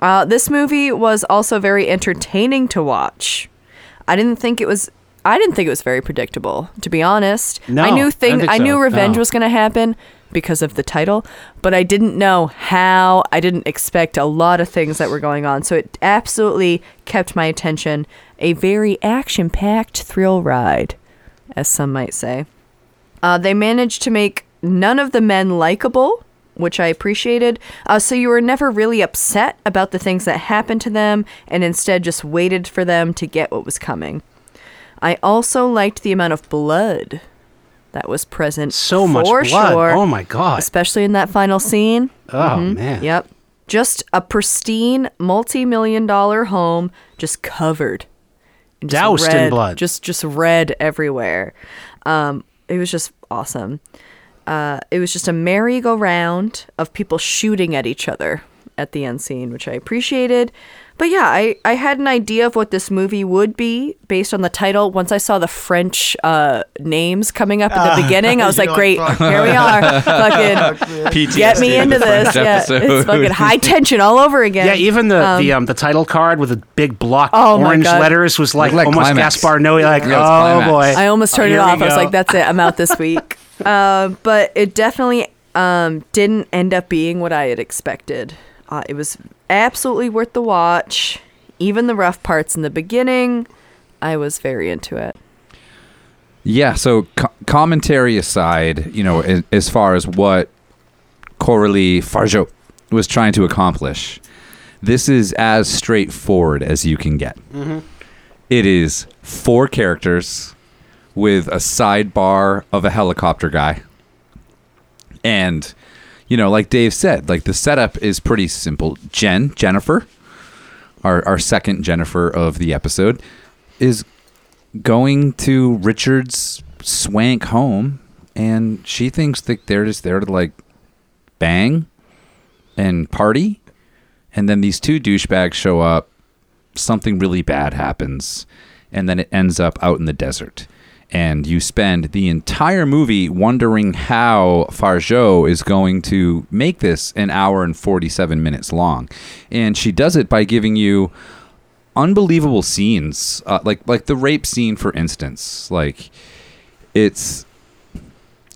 Uh, this movie was also very entertaining to watch. I didn't think it was. I didn't think it was very predictable, to be honest. No, I I knew thing. think I so. knew revenge No. was going to happen because of the title, but I didn't know how. I didn't expect a lot of things that were going on, so it absolutely kept my attention. A very action-packed thrill ride, as some might say. Uh, they managed to make none of the men likable, which I appreciated. Uh, so you were never really upset about the things that happened to them, and instead just waited for them to get what was coming. I also liked the amount of blood that was present. So much for blood. Sure, Oh my god. Especially in that final scene. Oh man. Yep. Just a pristine, multi-million dollar home, just covered, just Doused in blood. Just, just red everywhere. Um, it was just awesome. Uh, it was just a merry-go-round of people shooting at each other at the end scene, which I appreciated. But yeah, I, I had an idea of what this movie would be based on the title. Once I saw the French uh, names coming up at the beginning, I was like, like, great, fuck. here we are. Fucking get me into this. Yeah, it's fucking high tension all over again. Yeah, even the the um the title card with the big block Oh orange letters was like, like almost Climax. Gaspar Noé. Like, Yeah, oh Climax. boy, I almost turned it off. I was like, that's it. I'm out this week. uh, but it definitely um, didn't end up being what I had expected. Uh, it was absolutely worth the watch. Even the rough parts in the beginning, I was very into it. Yeah. So co- commentary aside, you know, as, as far as what Coralie Fargeat was trying to accomplish, this is as straightforward as you can get. Mm-hmm. It is four characters with a sidebar of a helicopter guy. And, you know, like Dave said, like the setup is pretty simple. Jen, Jennifer, our, our second Jennifer of the episode, is going to Richard's swank home, and she thinks that they're just there to like bang and party, and then these two douchebags show up. Something really bad happens, and then it ends up out in the desert. And you spend the entire movie wondering how Fargeat is going to make this an hour and 47 minutes long. And she does it by giving you unbelievable scenes uh, like like the rape scene for instance. Like it's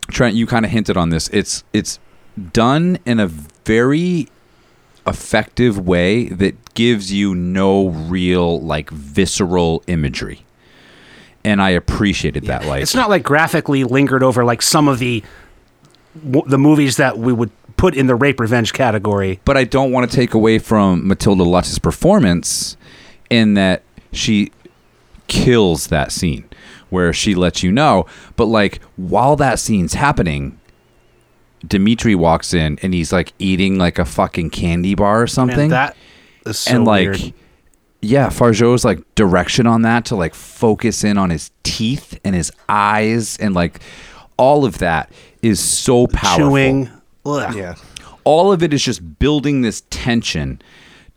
Trent you kind of hinted on this. It's it's done in a very effective way that gives you no real like visceral imagery and I appreciated that like it's not like graphically lingered over like some of the w- the movies that we would put in the rape revenge category. but I don't want to take away from Matilda Lutz's performance in that she kills that scene where she lets you know. But like while that scene's happening, Dimitri walks in and he's like eating like a fucking candy bar or something. And that is so and like weird. Yeah, Fargeat's like direction on that to like focus in on his teeth and his eyes and like all of that is so powerful chewing. Ugh. Yeah. all of it is just building this tension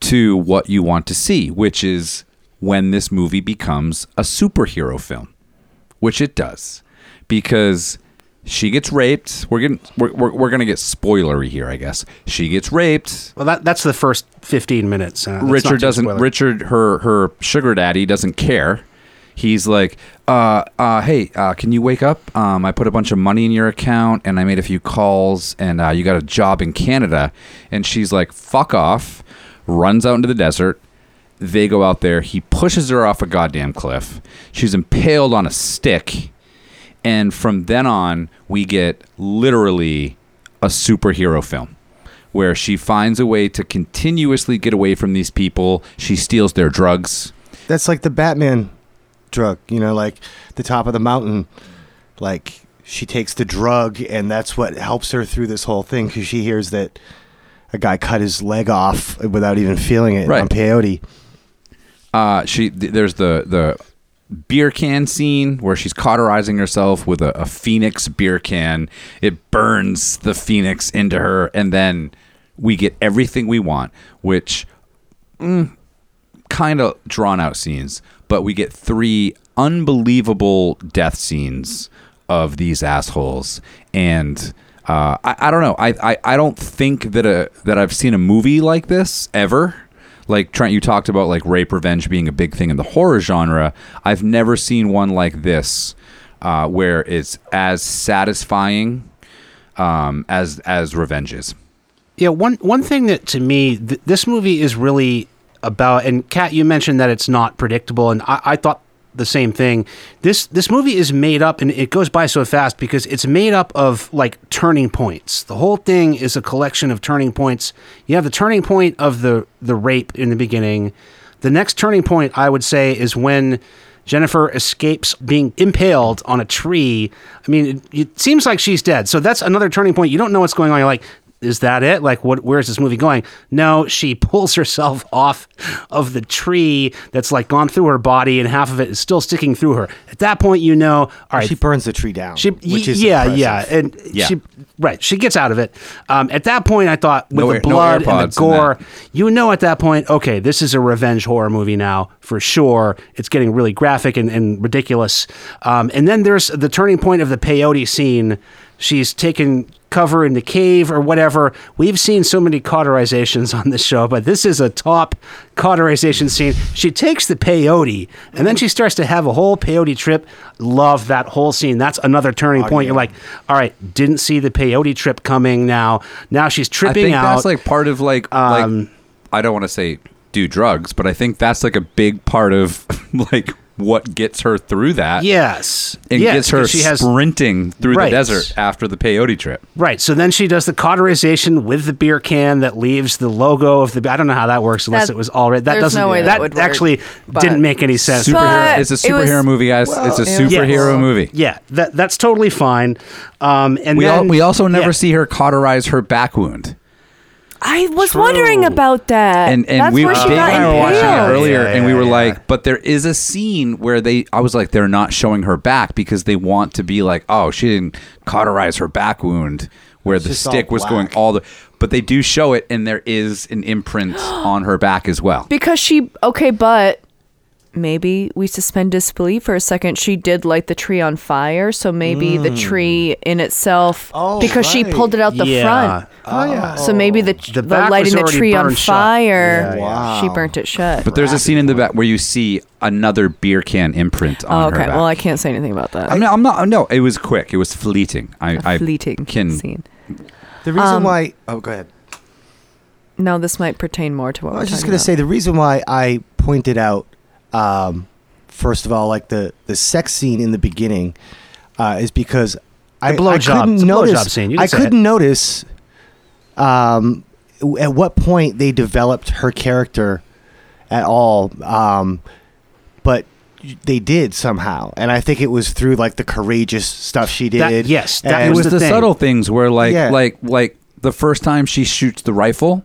to what you want to see, which is when this movie becomes a superhero film, which it does. Because She gets raped. We're getting we're, we're, we're gonna get spoilery here, I guess. She gets raped. Well, that that's the first fifteen minutes. Uh, Richard doesn't. spoiler. Richard, her her sugar daddy, doesn't care. He's like, uh, uh, hey, uh, can you wake up? Um, I put a bunch of money in your account, and I made a few calls, and uh, you got a job in Canada. And she's like, fuck off. Runs out into the desert. They go out there. He pushes her off a goddamn cliff. She's impaled on a stick, and from then on, we get literally a superhero film where she finds a way to continuously get away from these people. She steals their drugs. That's like the Batman drug, you know, like the top of the mountain. Like she takes the drug, and that's what helps her through this whole thing because she hears that a guy cut his leg off without even feeling it Right. on peyote. Uh, she th- there's the the beer can scene where she's cauterizing herself with a, a phoenix beer can. It burns the phoenix into her, and then we get everything we want, which kind of drawn out scenes, but we get three unbelievable death scenes of these assholes. And uh, I, I don't know. I, I, I don't think that a that I've seen a movie like this ever. Like Trent, you talked about like rape revenge being a big thing in the horror genre. I've never seen one like this, uh, where it's as satisfying um, as as revenge is. Yeah, one one thing that to me th- this movie is really about, and Kat, you mentioned that it's not predictable, and I, I thought the same thing. This this movie is made up, and it goes by so fast because it's made up of like turning points. The whole thing is a collection of turning points. You have the turning point of the the rape in the beginning. The next turning point, I would say, is when Jennifer escapes being impaled on a tree. I mean, it, it seems like she's dead. So that's another turning point. You don't know what's going on. You're like, is that it? Like, what? Where's this movie going? No, she pulls herself off of the tree that's like gone through her body, and half of it is still sticking through her. At that point, you know, all right, She burns the tree down. she, which is yeah, impressive. yeah, and Yeah. she, right, she gets out of it. Um, at that point, I thought with No the air- no blood and the gore, that. you know, at that point, okay, this is a revenge horror movie now for sure. It's getting really graphic and, and ridiculous. Um, and then there's the turning point of the peyote scene. She's taken cover in the cave or whatever. We've seen so many cauterizations on this show, but this is a top cauterization scene. She takes the peyote and then she starts to have a whole peyote trip. Love that whole scene. That's another turning Oh, point. yeah. You're like, all right, didn't see the peyote trip coming now. Now she's tripping I think out. that's like part of like Um, like I don't want to say do drugs, but I think that's like a big part of like what gets her through that. yes. And yes, gets her she has sprinting through Right. the desert after the peyote trip. Right. So then she does the cauterization with the beer can that leaves the logo of the. I don't know how that works unless That- it was already. That doesn't. no way that would work, actually but- didn't make any sense. Superhero. It's a it was- superhero movie, guys. it's a Well, superhero Yes. movie. Yeah, that that's totally fine. Um, and We, then al- we also never yeah. see her cauterize her back wound. I was True. wondering about that. and and That's we where she Dave got and I were watching it impaled. earlier, Yeah, and we yeah, were yeah. like, but there is a scene where they, I was like, they're not showing her back because they want to be like, oh, she didn't cauterize her back wound where the just all stick was going black. all the, but they do show it, and there is an imprint on her back as well. Because she okay, but maybe we suspend disbelief for a second. She did light the tree on fire, so maybe the tree in itself Oh, because she pulled it out the Yeah. front. Oh, yeah. So maybe the, The the, lighting the tree on fire, Yeah, yeah. she burnt it shut. But there's a scene in the back where you see another beer can imprint on oh, her okay, back. well I can't say anything about that. I'm not, I'm not. No, it was quick. It was fleeting. I, a I fleeting can. scene. The reason Um, why. Oh, go ahead. No, this might pertain more to what I we're was just going to say the reason why I pointed out, um, first of all, like the the sex scene in the beginning, uh, is because I, I blowjob- couldn't it's a notice. blowjob scene. You I couldn't it. notice, um, at what point they developed her character at all. Um, but they did somehow, and I think it was through like the courageous stuff she did. That- yes, that and- it was was the the, thing. subtle things where like Yeah. like like the first time she shoots the rifle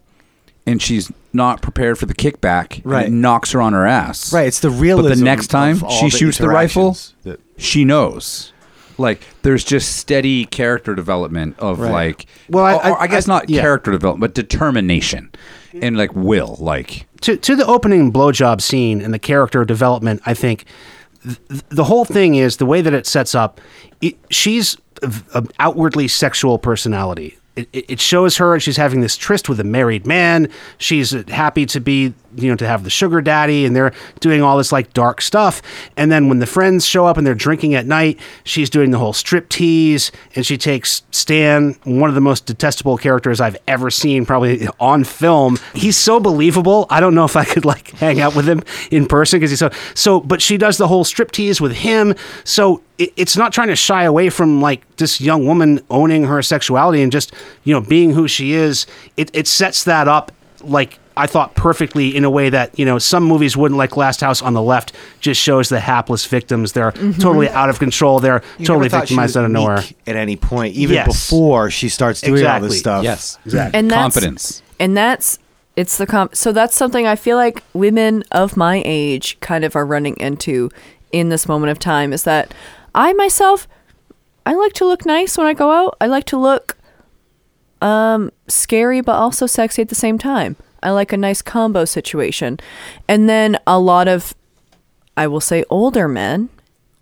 and she's not prepared for the kickback and Right. it knocks her on her ass right. It's the realism. but the next time she shoots the rifle that- she knows like there's just steady character development of Right. like Well, I- I- I guess I- not yeah. character development but determination and like will like to to the opening blowjob scene and the character development, I think th- the whole thing is the way that it sets up. It, she's an outwardly sexual personality. It, it shows her she's having this tryst with a married man. She's happy to be, you know, to have the sugar daddy, and they're doing all this like dark stuff. And then when the friends show up and they're drinking at night, she's doing the whole strip tease, and she takes Stan, one of the most detestable characters I've ever seen, probably on film. He's so believable. I don't know if I could like hang out with him in person because he's so so. But she does the whole strip tease with him. So it's not trying to shy away from like this young woman owning her sexuality and just you know being who she is. It it sets that up like I thought perfectly in a way that you know some movies wouldn't. Like Last House on the Left just shows the hapless victims. They're mm-hmm. totally out of control. They're You totally never thought she victimized out of nowhere. At any point, even Yes. before she starts doing all this stuff. Yes. Exactly. and that's, Confidence. and that's it's the comp so that's something i feel like women of my age kind of are running into in this moment of time is that i myself i like to look nice when i go out i like to look um scary but also sexy at the same time i like a nice combo situation and then a lot of i will say older men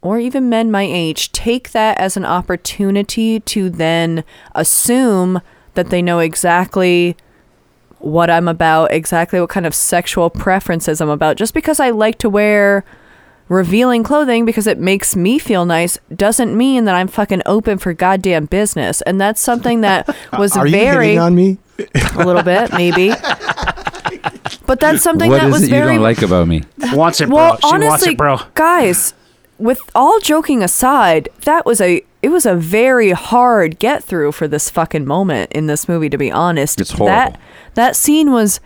or even men my age take that as an opportunity to then assume that they know exactly what I'm about, exactly what kind of sexual preferences I'm about. Just because I like to wear revealing clothing because it makes me feel nice doesn't mean that I'm fucking open for goddamn business. And that's something that was Are very hitting on me? a little bit, maybe. But that's something What that is was it you very don't like about me? wants it, bro. well, she wants honestly, it, bro. guys, with all joking aside, that was a it was a very hard get through for this fucking moment in this movie. To be honest, It's horrible. That that scene was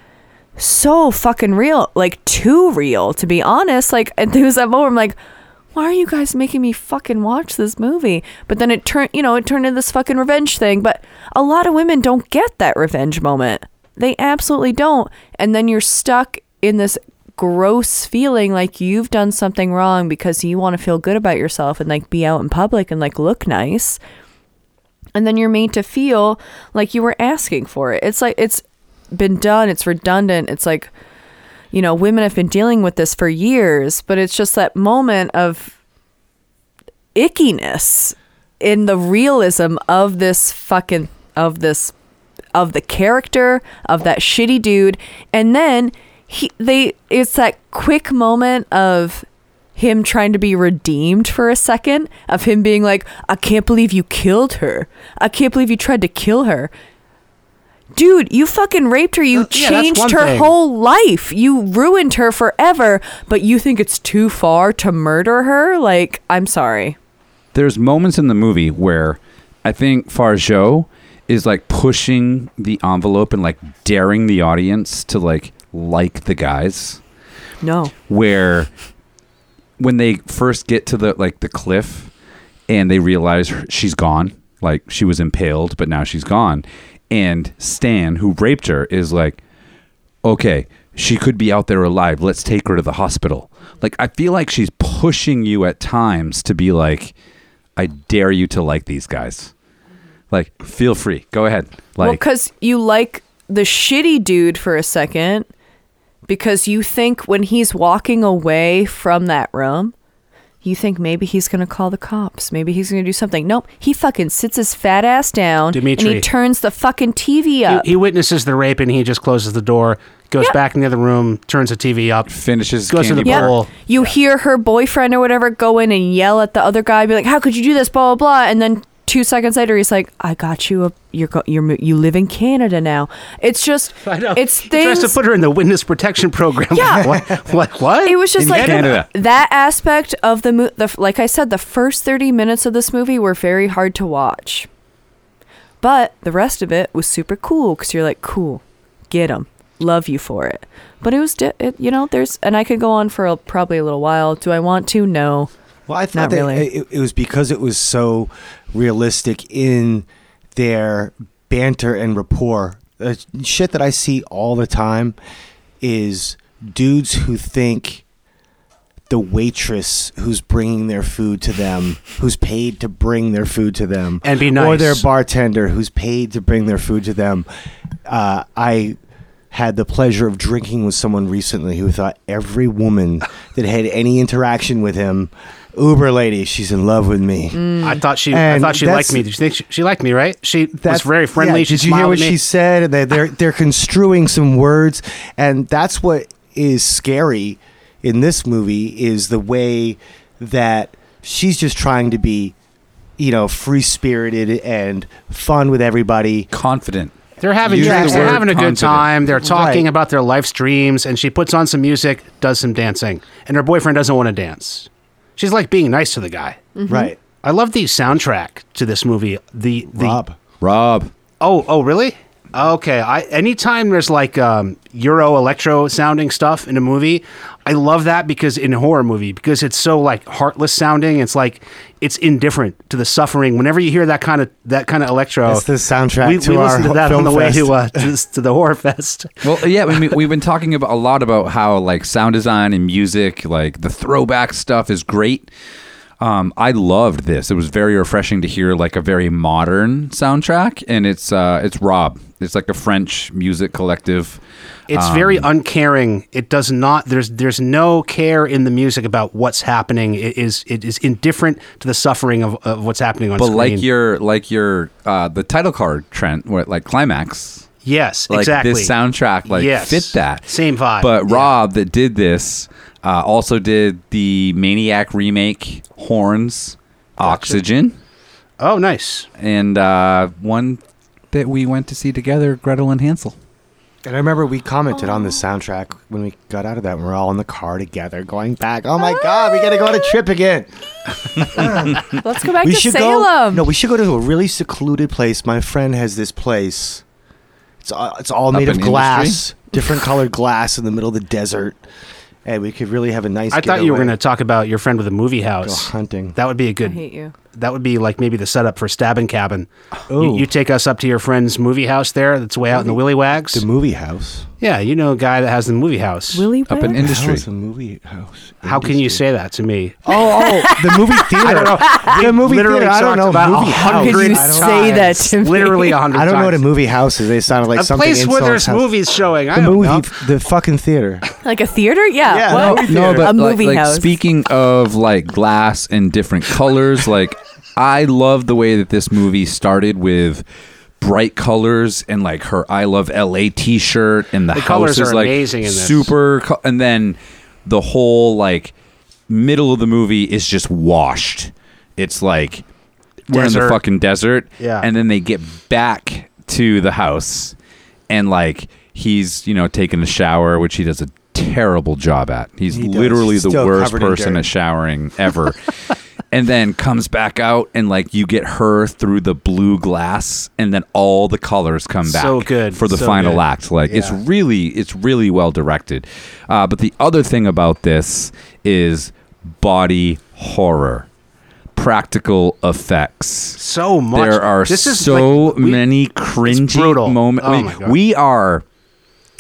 so fucking real, like too real. To be honest, like there was that moment. I'm like. Why are you guys making me fucking watch this movie? But then it turned, you know, it turned into this fucking revenge thing. But a lot of women don't get that revenge moment. They absolutely don't. And then you're stuck in this gross feeling like you've done something wrong because you want to feel good about yourself and like be out in public and like look nice. And then you're made to feel like you were asking for it. It's like it's been done, it's redundant. It's like you know, women have been dealing with this for years, but it's just that moment of ickiness in the realism of this fucking of this of the character of that shitty dude and then he they it's that quick moment of him trying to be redeemed for a second of him being like I can't believe you killed her. I can't believe you tried to kill her. Dude, you fucking raped her. You Uh, yeah, changed her thing. whole life. You ruined her forever, but you think it's too far to murder her? Like, I'm sorry. There's moments in the movie where I think Farjo is like pushing the envelope and like daring the audience to like like the guys. No. where when they first get to the like the cliff and they realize she's gone like she was impaled but now she's gone and stan who raped her is like okay she could be out there alive. Let's take her to the hospital. Like i feel like she's pushing you at times to be like i dare you to like these guys. Like feel free. Go ahead. Well, like because you like the shitty dude for a second because you think when he's walking away from that room, you think maybe he's going to call the cops. Maybe he's going to do something. Nope. He fucking sits his fat ass down and he turns the fucking TV up. He, he witnesses the rape and he just closes the door, goes Yeah. back in the other room, turns the TV up. finishes Goes to the bar. bowl. You hear her boyfriend or whatever go in and yell at the other guy, be like, "How could you do this?" Blah blah blah. And then two seconds later, he's like, "I got you. A, you're go, you're you live in Canada now." It's just, I know. it's he tries things. to put her in the witness protection program. Yeah. what? What? What? it was just In like Canada. that aspect of the movie. the like I said, the first thirty minutes of this movie were very hard to watch, but the rest of it was super cool because you're like, "Cool, get him." Love you for it, but it was, di- it, you know, there's, and I could go on for a, probably a little while. Do I want to? No. Well, I thought Not that really. it, it was because it was so realistic in their banter and rapport. Uh, shit that I see all the time is dudes who think the waitress who's bringing their food to them, who's paid to bring their food to them, And be or their bartender who's paid to bring their food to them. Uh, I had the pleasure of drinking with someone recently who thought every woman that had any interaction with him Uber lady, she's in love with me. Mm. I thought she. I thought she liked me. Did you think she, she liked me? Right? She was That's- very friendly. yeah, she did you hear what me. she said? And they, they're they're construing some words, and that's what is scary in this movie is the way that she's just trying to be, you know, free spirited and fun with everybody. Confident. They're having Use drinks. the They're having a good time. They're talking Right. about their life streams, and she puts on some music, does some dancing, and her boyfriend doesn't want to dance. She's like being nice to the guy. Mm-hmm. Right, I love the soundtrack to this movie. The the Rob. Rob. oh oh really? Okay. I anytime there's like um, Euro electro sounding stuff in a movie, I love that because in a horror movie because it's so like heartless sounding. It's like it's indifferent to the suffering. Whenever you hear that kind of that kind of electro, That's the soundtrack we, to we our listened to that on the way to uh, to, to the horror fest. Well, yeah, I mean, we've been talking about a lot about how like sound design and music, like the throwback stuff, is great. Um, I loved this. It was very refreshing to hear like a very modern soundtrack, and it's uh, it's Rob. It's like a French music collective. It's very uncaring. It does not. There's there's no care in the music about what's happening. It is it is indifferent to the suffering of, of what's happening on But screen. But like your like your uh, the title card Trent, what like climax, yes, like exactly. this soundtrack like Yes. fit that Same vibe. But Yeah. Rob that did this uh, also did the Maniac remake Horns, Oxygen, oh, nice. and uh, one that we went to see together, Gretel and Hansel. And I remember we commented on the soundtrack when we got out of that. and We're all in the car together, going back. Oh my god, we got to go on a trip again. Let's go back we to should Salem. go. No, we should go to a really secluded place. My friend has this place. It's all, it's all made of glass, different colored glass in the middle of the desert, and we could really have a nice. I thought you were going to talk about your friend with a movie go house. hunting. That would be a good. hate you. That would be like maybe the setup for Stabbing Cabin. You, Ooh. you take us up to your friend's movie house there. That's way out in the Willy Wags. the movie house. Yeah, you know a guy that has the movie house. Willie Up in industry. How's a movie house? How can you say that to me? Oh, oh, the movie theater. I don't know. The movie literally theater. I don't know. about movie house. How could you hundred I say that to me? Literally a hundred. I don't know what a movie house is. They sounded like A something. place where there's house. movies showing. I The don't movie, know. the fucking theater. Like a theater? Yeah. Yeah, what? no, movie No, but A like, movie like, house. speaking of like glass and different colors, like I love the way that this movie started with bright colors and like her "I Love L.A." T-shirt, and the, The house colors is are like amazing in this. super, co- and then the whole like middle of the movie is just washed. It's like we're in the fucking desert, Yeah. and then they get back to the house, and like he's you know taking a shower, which he does a terrible job at. He's He literally the worst person at showering ever. and then comes back out and like you get her through the blue glass and then all the colors come back So good. for the So final good. act like it's really it's really well directed uh, but the other thing about this is body horror practical effects So much. there are This is so like, we- many cringy moments Oh I mean, my God. we are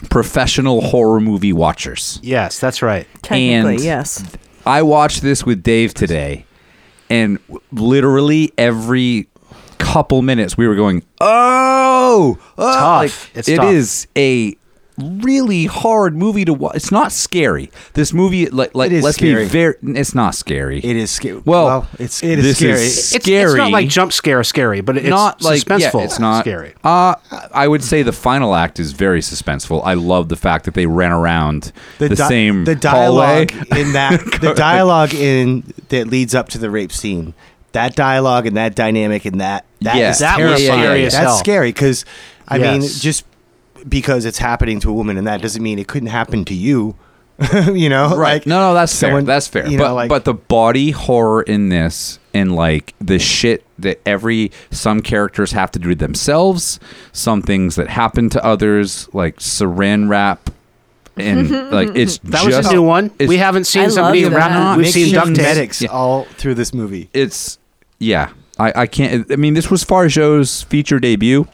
professional horror movie watchers Yes, that's right. Technically, and- yes. I watched this with Dave today, and literally every couple minutes we were going, "Oh, oh!" Tough. Like, It's it tough. is a really hard movie to watch. It's not scary. This movie, like, like It is let's scary. be very. It's not scary. It is scary. Well, it's it is this scary. is- It's, it's not like jump scare scary, but it's not like suspenseful. Yeah, it's not scary. Uh, I would say the final act is very suspenseful. I love the fact that they ran around the, di- same the hallway. dialogue in that the dialogue in that leads up to the rape scene. That dialogue and that dynamic and that that Yeah. is That was terrifying. scary as That's scary because I mean just because it's happening to a woman and that doesn't mean it couldn't happen to you. you know, like no, no, that's someone- fair. That's fair. you but know, like- but the body horror in this and like the shit that every some characters have to do themselves, some things that happen to others, like saran wrap, and like it's That just was a new one. We haven't seen I somebody wrap. We've seen makeshift duct tape. medics Yeah. all through this movie. It's yeah. I I can't. I mean, this was Farjo's feature debut.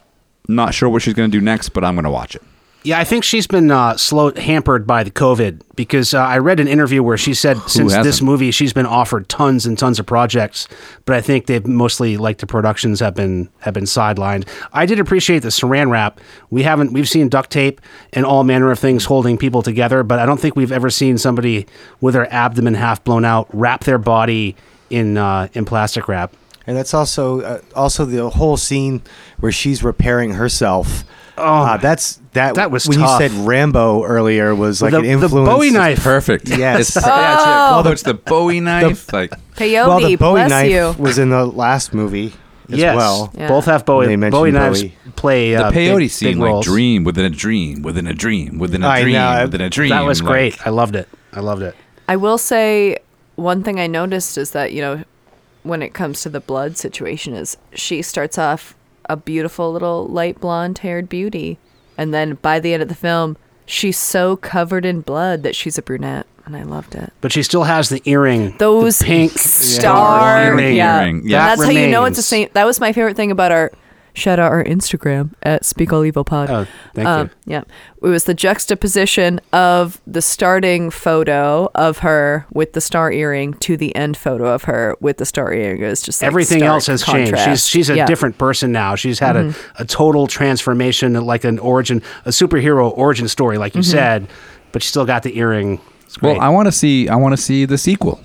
Not sure what she's gonna do next, but I'm gonna watch it. Yeah, I think she's been uh, slow hampered by the COVID because uh, I read an interview where she said since this hasn't? movie she's been offered tons and tons of projects, but I think they've mostly like the productions have been have been sidelined. I did appreciate the Saran wrap. We haven't we've seen duct tape and all manner of things holding people together, but I don't think we've ever seen somebody with their abdomen half blown out wrap their body in uh, in plastic wrap. And that's also uh, also the whole scene where she's repairing herself. Oh, that's that. that was when tough. you said Rambo earlier was like The- an the influence. Bowie knife. Perfect. Yes. It's, yeah, it's, although it's the Bowie knife. the, like Peyote, Well, the Bowie bless knife you. was in the last movie as yes, well. Yeah. both have Bowie They mentioned Bowie knives Bowie. play the uh, peyote big, scene, big like dream within a dream, within a dream, within a I dream, know. within a dream. That was like- great. I loved it. I loved it. I will say one thing I noticed is that, you know, when it comes to the blood situation is she starts off a beautiful little light blonde haired beauty and then by the end of the film she's so covered in blood that she's a brunette and I loved it. But she still has the earring. Those the pink star earring. yeah. Earring, And yeah. That's how you know it's the same that was my favorite thing about our shout out our Instagram at Speak All Evil Pod. Oh, thank Um, you. Yeah. It was the juxtaposition of the starting photo of her with the star earring to the end photo of her with the star earring. It was just like Everything stark else has changed. She's she's a Yeah. Mm-hmm. different person now. She's had a, a total transformation, like an origin, a superhero origin story, like you Mm-hmm. said. But she still got the earring. Well. I want to see. I want to see the sequel.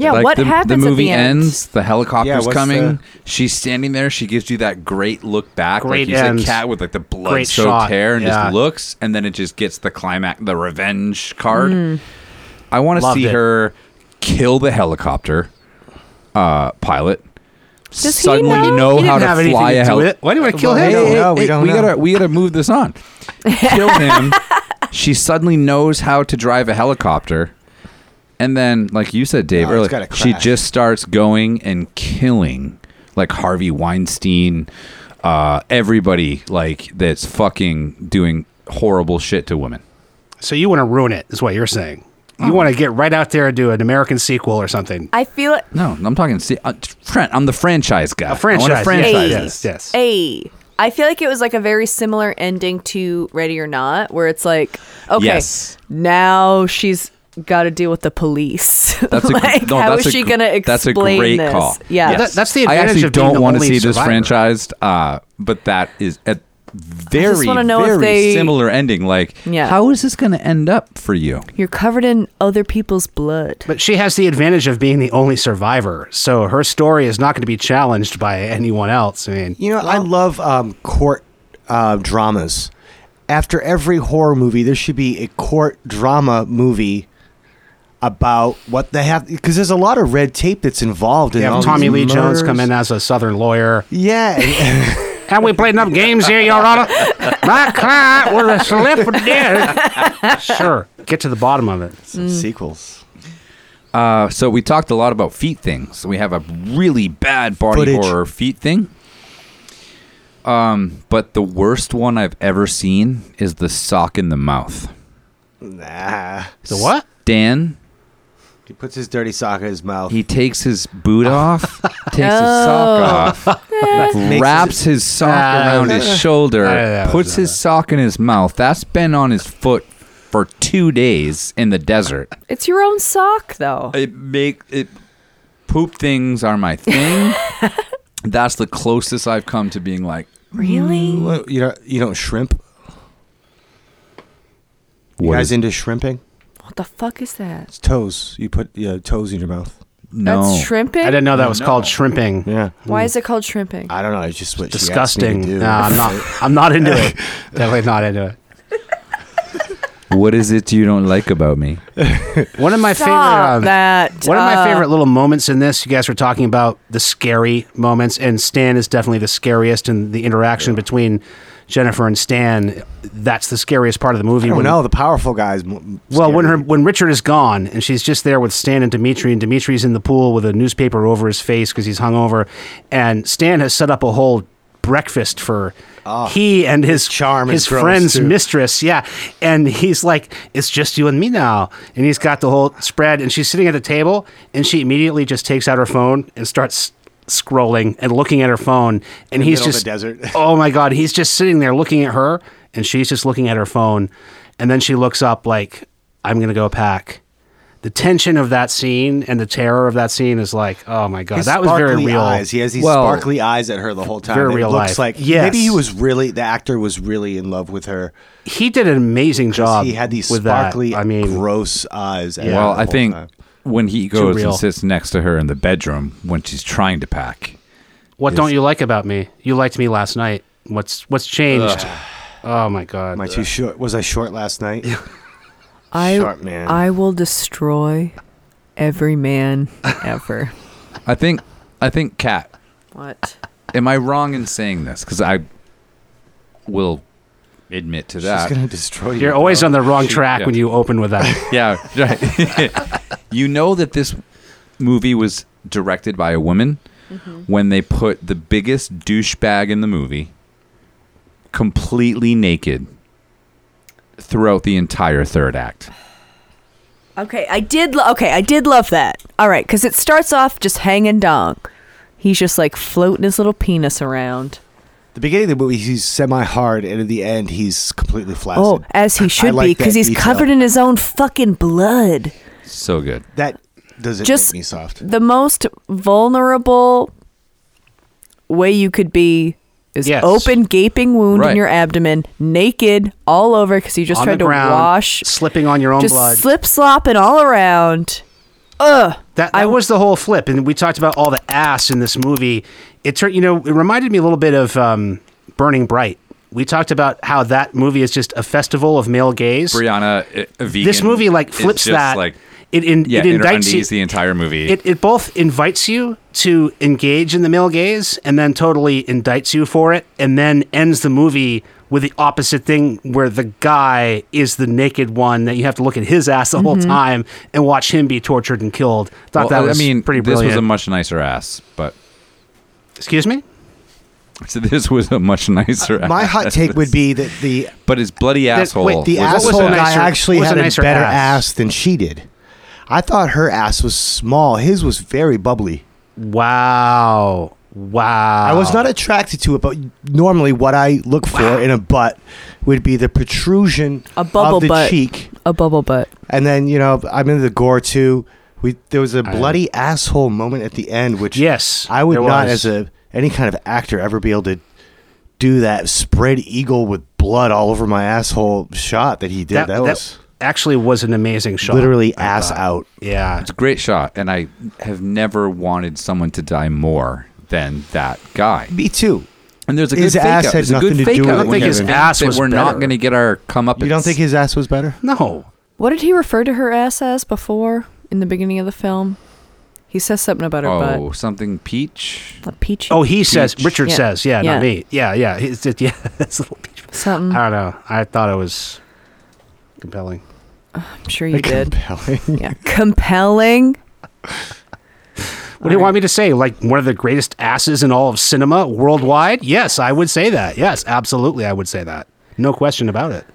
Yeah, Like what the, happens the movie at the end? ends. The helicopter's Yeah, coming. the- She's standing there. She gives you that great look back, Great like you said, end. cat with like the blood Great soaked hair, and yeah. just looks, and then it just gets the climax, the revenge card. I want to see it. her kill the helicopter uh, pilot. Does he Suddenly know? know He how didn't have to anything fly a helicopter. Why do you want kill Well, him? hey, No, we Hey, don't we know. gotta we gotta move this on. Kill him. she suddenly knows how to drive a helicopter, and then, like you said, Dave No, it's earlier, gotta she crash. just starts going and killing, like Harvey Weinstein, uh, everybody like that's fucking doing horrible shit to women. So you want to ruin it? Is what you're saying? Oh. You want to get right out there and do an American sequel or something? I feel it. No, I'm talking. se- Uh, Trent, I'm the franchise guy. A franchise. I want a franchise. Yes, yes, yes. A. I feel like it was like a very similar ending to Ready or Not, where it's like, okay, Yes. now she's got to deal with the police. That's a, like, no, how that's is a she going to explain That's a great this? call. Yeah. That- that's the I actually of don't want to only see this survivor. franchised, uh, but that is a very, know very they- similar ending. Like, Yeah. how is this going to end up for you? You're covered in other people's blood. But she has the advantage of being the only survivor, so her story is not going to be challenged by anyone else. I mean, You know, I love um, court uh, dramas. After every horror movie, there should be a court drama movie about what they have because there's a lot of red tape that's involved in you all have Tommy these Lee Jones come in as a Southern lawyer. Yeah, and- Have we played enough games here, Your Honor? My client was a slip of death. Sure. Get to the bottom of it. some sequels. Uh, so we talked a lot about feet things. We have a really bad body Footage. horror feet thing. Um, but the worst one I've ever seen is the sock in the mouth. Nah, The what? Dan, he puts his dirty sock in his mouth. he takes his boot off, takes his Oh. sock off, wraps his sock around his shoulder, that was, puts his sock in his mouth. That's been on his foot for two days in the desert. It's your own sock, though. It make it poop things are my thing. That's the closest I've come to being like, Really? Mm, what, you don't you don't shrimp? You what guys is into shrimping? What the fuck is that? It's toes. You put your toes in your mouth. no. That's shrimping? I didn't know that was No. called shrimping. Yeah. Why is it called shrimping? I don't know. It's just what Disgusting. She asked me to do. No, I'm not. I'm not into it. Definitely not into it. What is it you don't like about me? One of my Stop favorite. Um, that. One of my uh, favorite little moments in this, you guys were talking about the scary moments, and Stan is definitely the scariest, and the interaction between Jennifer and Stan, that's the scariest part of the movie. I don't when- know. The powerful guys. m- Well, when her when Richard is gone and she's just there with Stan and Dimitri, and Dimitri's in the pool with a newspaper over his face because he's hungover, and Stan has set up a whole breakfast for ah, he and his charm his friend's too. mistress, yeah, and he's like, "It's just you and me now," and he's got the whole spread, and she's sitting at the table, and she immediately just takes out her phone and starts scrolling and looking at her phone, and the he's middle of just the desert. oh my god, he's just sitting there looking at her, and she's just looking at her phone, and then she looks up like, "I'm gonna go pack." The tension of that scene and the terror of that scene is like, oh my god, His that was very real. Eyes. He has these Well- sparkly eyes at her the whole time. Very It real looks life. like Yes. maybe he was really the actor was really in love with her. He did an amazing job. he had these with sparkly, That. I mean, gross eyes. at Yeah. her Well, the I think time. When he goes real. and sits next to her in the bedroom when she's trying to pack. what don't you like about me? You liked me last night. What's what's changed? Oh my god. Am I too short? Was I short last night? I Sharp man. I will destroy every man ever. I think I think Kat, what? am I wrong in saying this? Because I will admit to that. She's that. gonna destroy you. You're always on the wrong track yeah. when you open with that. yeah, right. you know that this movie was directed by a woman mm-hmm. when they put the biggest douchebag in the movie completely naked throughout the entire third act. Okay, I did. Lo- okay, I did love that. All right, because it starts off just hanging dong. He's just like floating his little penis around. the beginning of the movie, he's semi-hard, and at the end, he's completely flaccid. Oh, as he should like be, because he's detail. covered in his own fucking blood. So good. that doesn't Just- make me soft. The most vulnerable way you could be is Yes. open, gaping wound Right. in your abdomen, naked, all over, because you just on tried the to ground, wash, slipping on your own just blood. slip slopping all around. Ugh. That, that was the whole flip, and we talked about all the ass in this movie. It turned, you know, it reminded me a little bit of um, Burning Bright. We talked about how that movie is just a festival of male gaze. Brianna, a vegan, this movie like flips just that. Like it in, yeah, it in indicts you. the entire movie. It, it both invites you to engage in the male gaze and then totally indicts you for it, and then ends the movie with the opposite thing where the guy is the naked one that you have to look at his ass the whole mm-hmm. time and watch him be tortured and killed. Thought that was I mean, pretty this was a much nicer ass, but Excuse me? so this was a much nicer. Uh, my hot take would be that the but his bloody asshole. wait, the was asshole a guy nicer- actually had a a, nicer better ass? ass than she did. I thought her ass was small. His was very bubbly. Wow. Wow. I was not attracted to it, but normally what I look for in a butt would be the protrusion A bubble of the butt. cheek, A bubble butt. and then you know I'm into the gore too. We there was a bloody asshole moment at the end, which Yes. I would not, was. as a any kind of actor, ever be able to do that spread eagle with blood all over my asshole shot that he did. That, was actually was an amazing shot. literally I ass thought. out. Yeah. It's a great shot, and I have never wanted someone to die more than that guy. Me too. And there's a His good fake ass out. had There's a nothing good to fake do with out it I don't think his you ass was We're better. not going to get our come up. You don't think his ass was better? No. What did he refer to her ass as before in the beginning of the film? He says something about her butt. Oh, butt. something peach. A peachy. Oh, he says. Peach. Richard Yeah. says. Yeah, Yeah. not me. Yeah, yeah. He's just, yeah. That's a little peach. something. I don't know. I thought it was compelling. I'm sure you did. Compelling. Yeah, compelling. What do you want me to say? Like one of the greatest asses in all of cinema worldwide? Yes, I would say that. Yes, absolutely, I would say that. No question about it.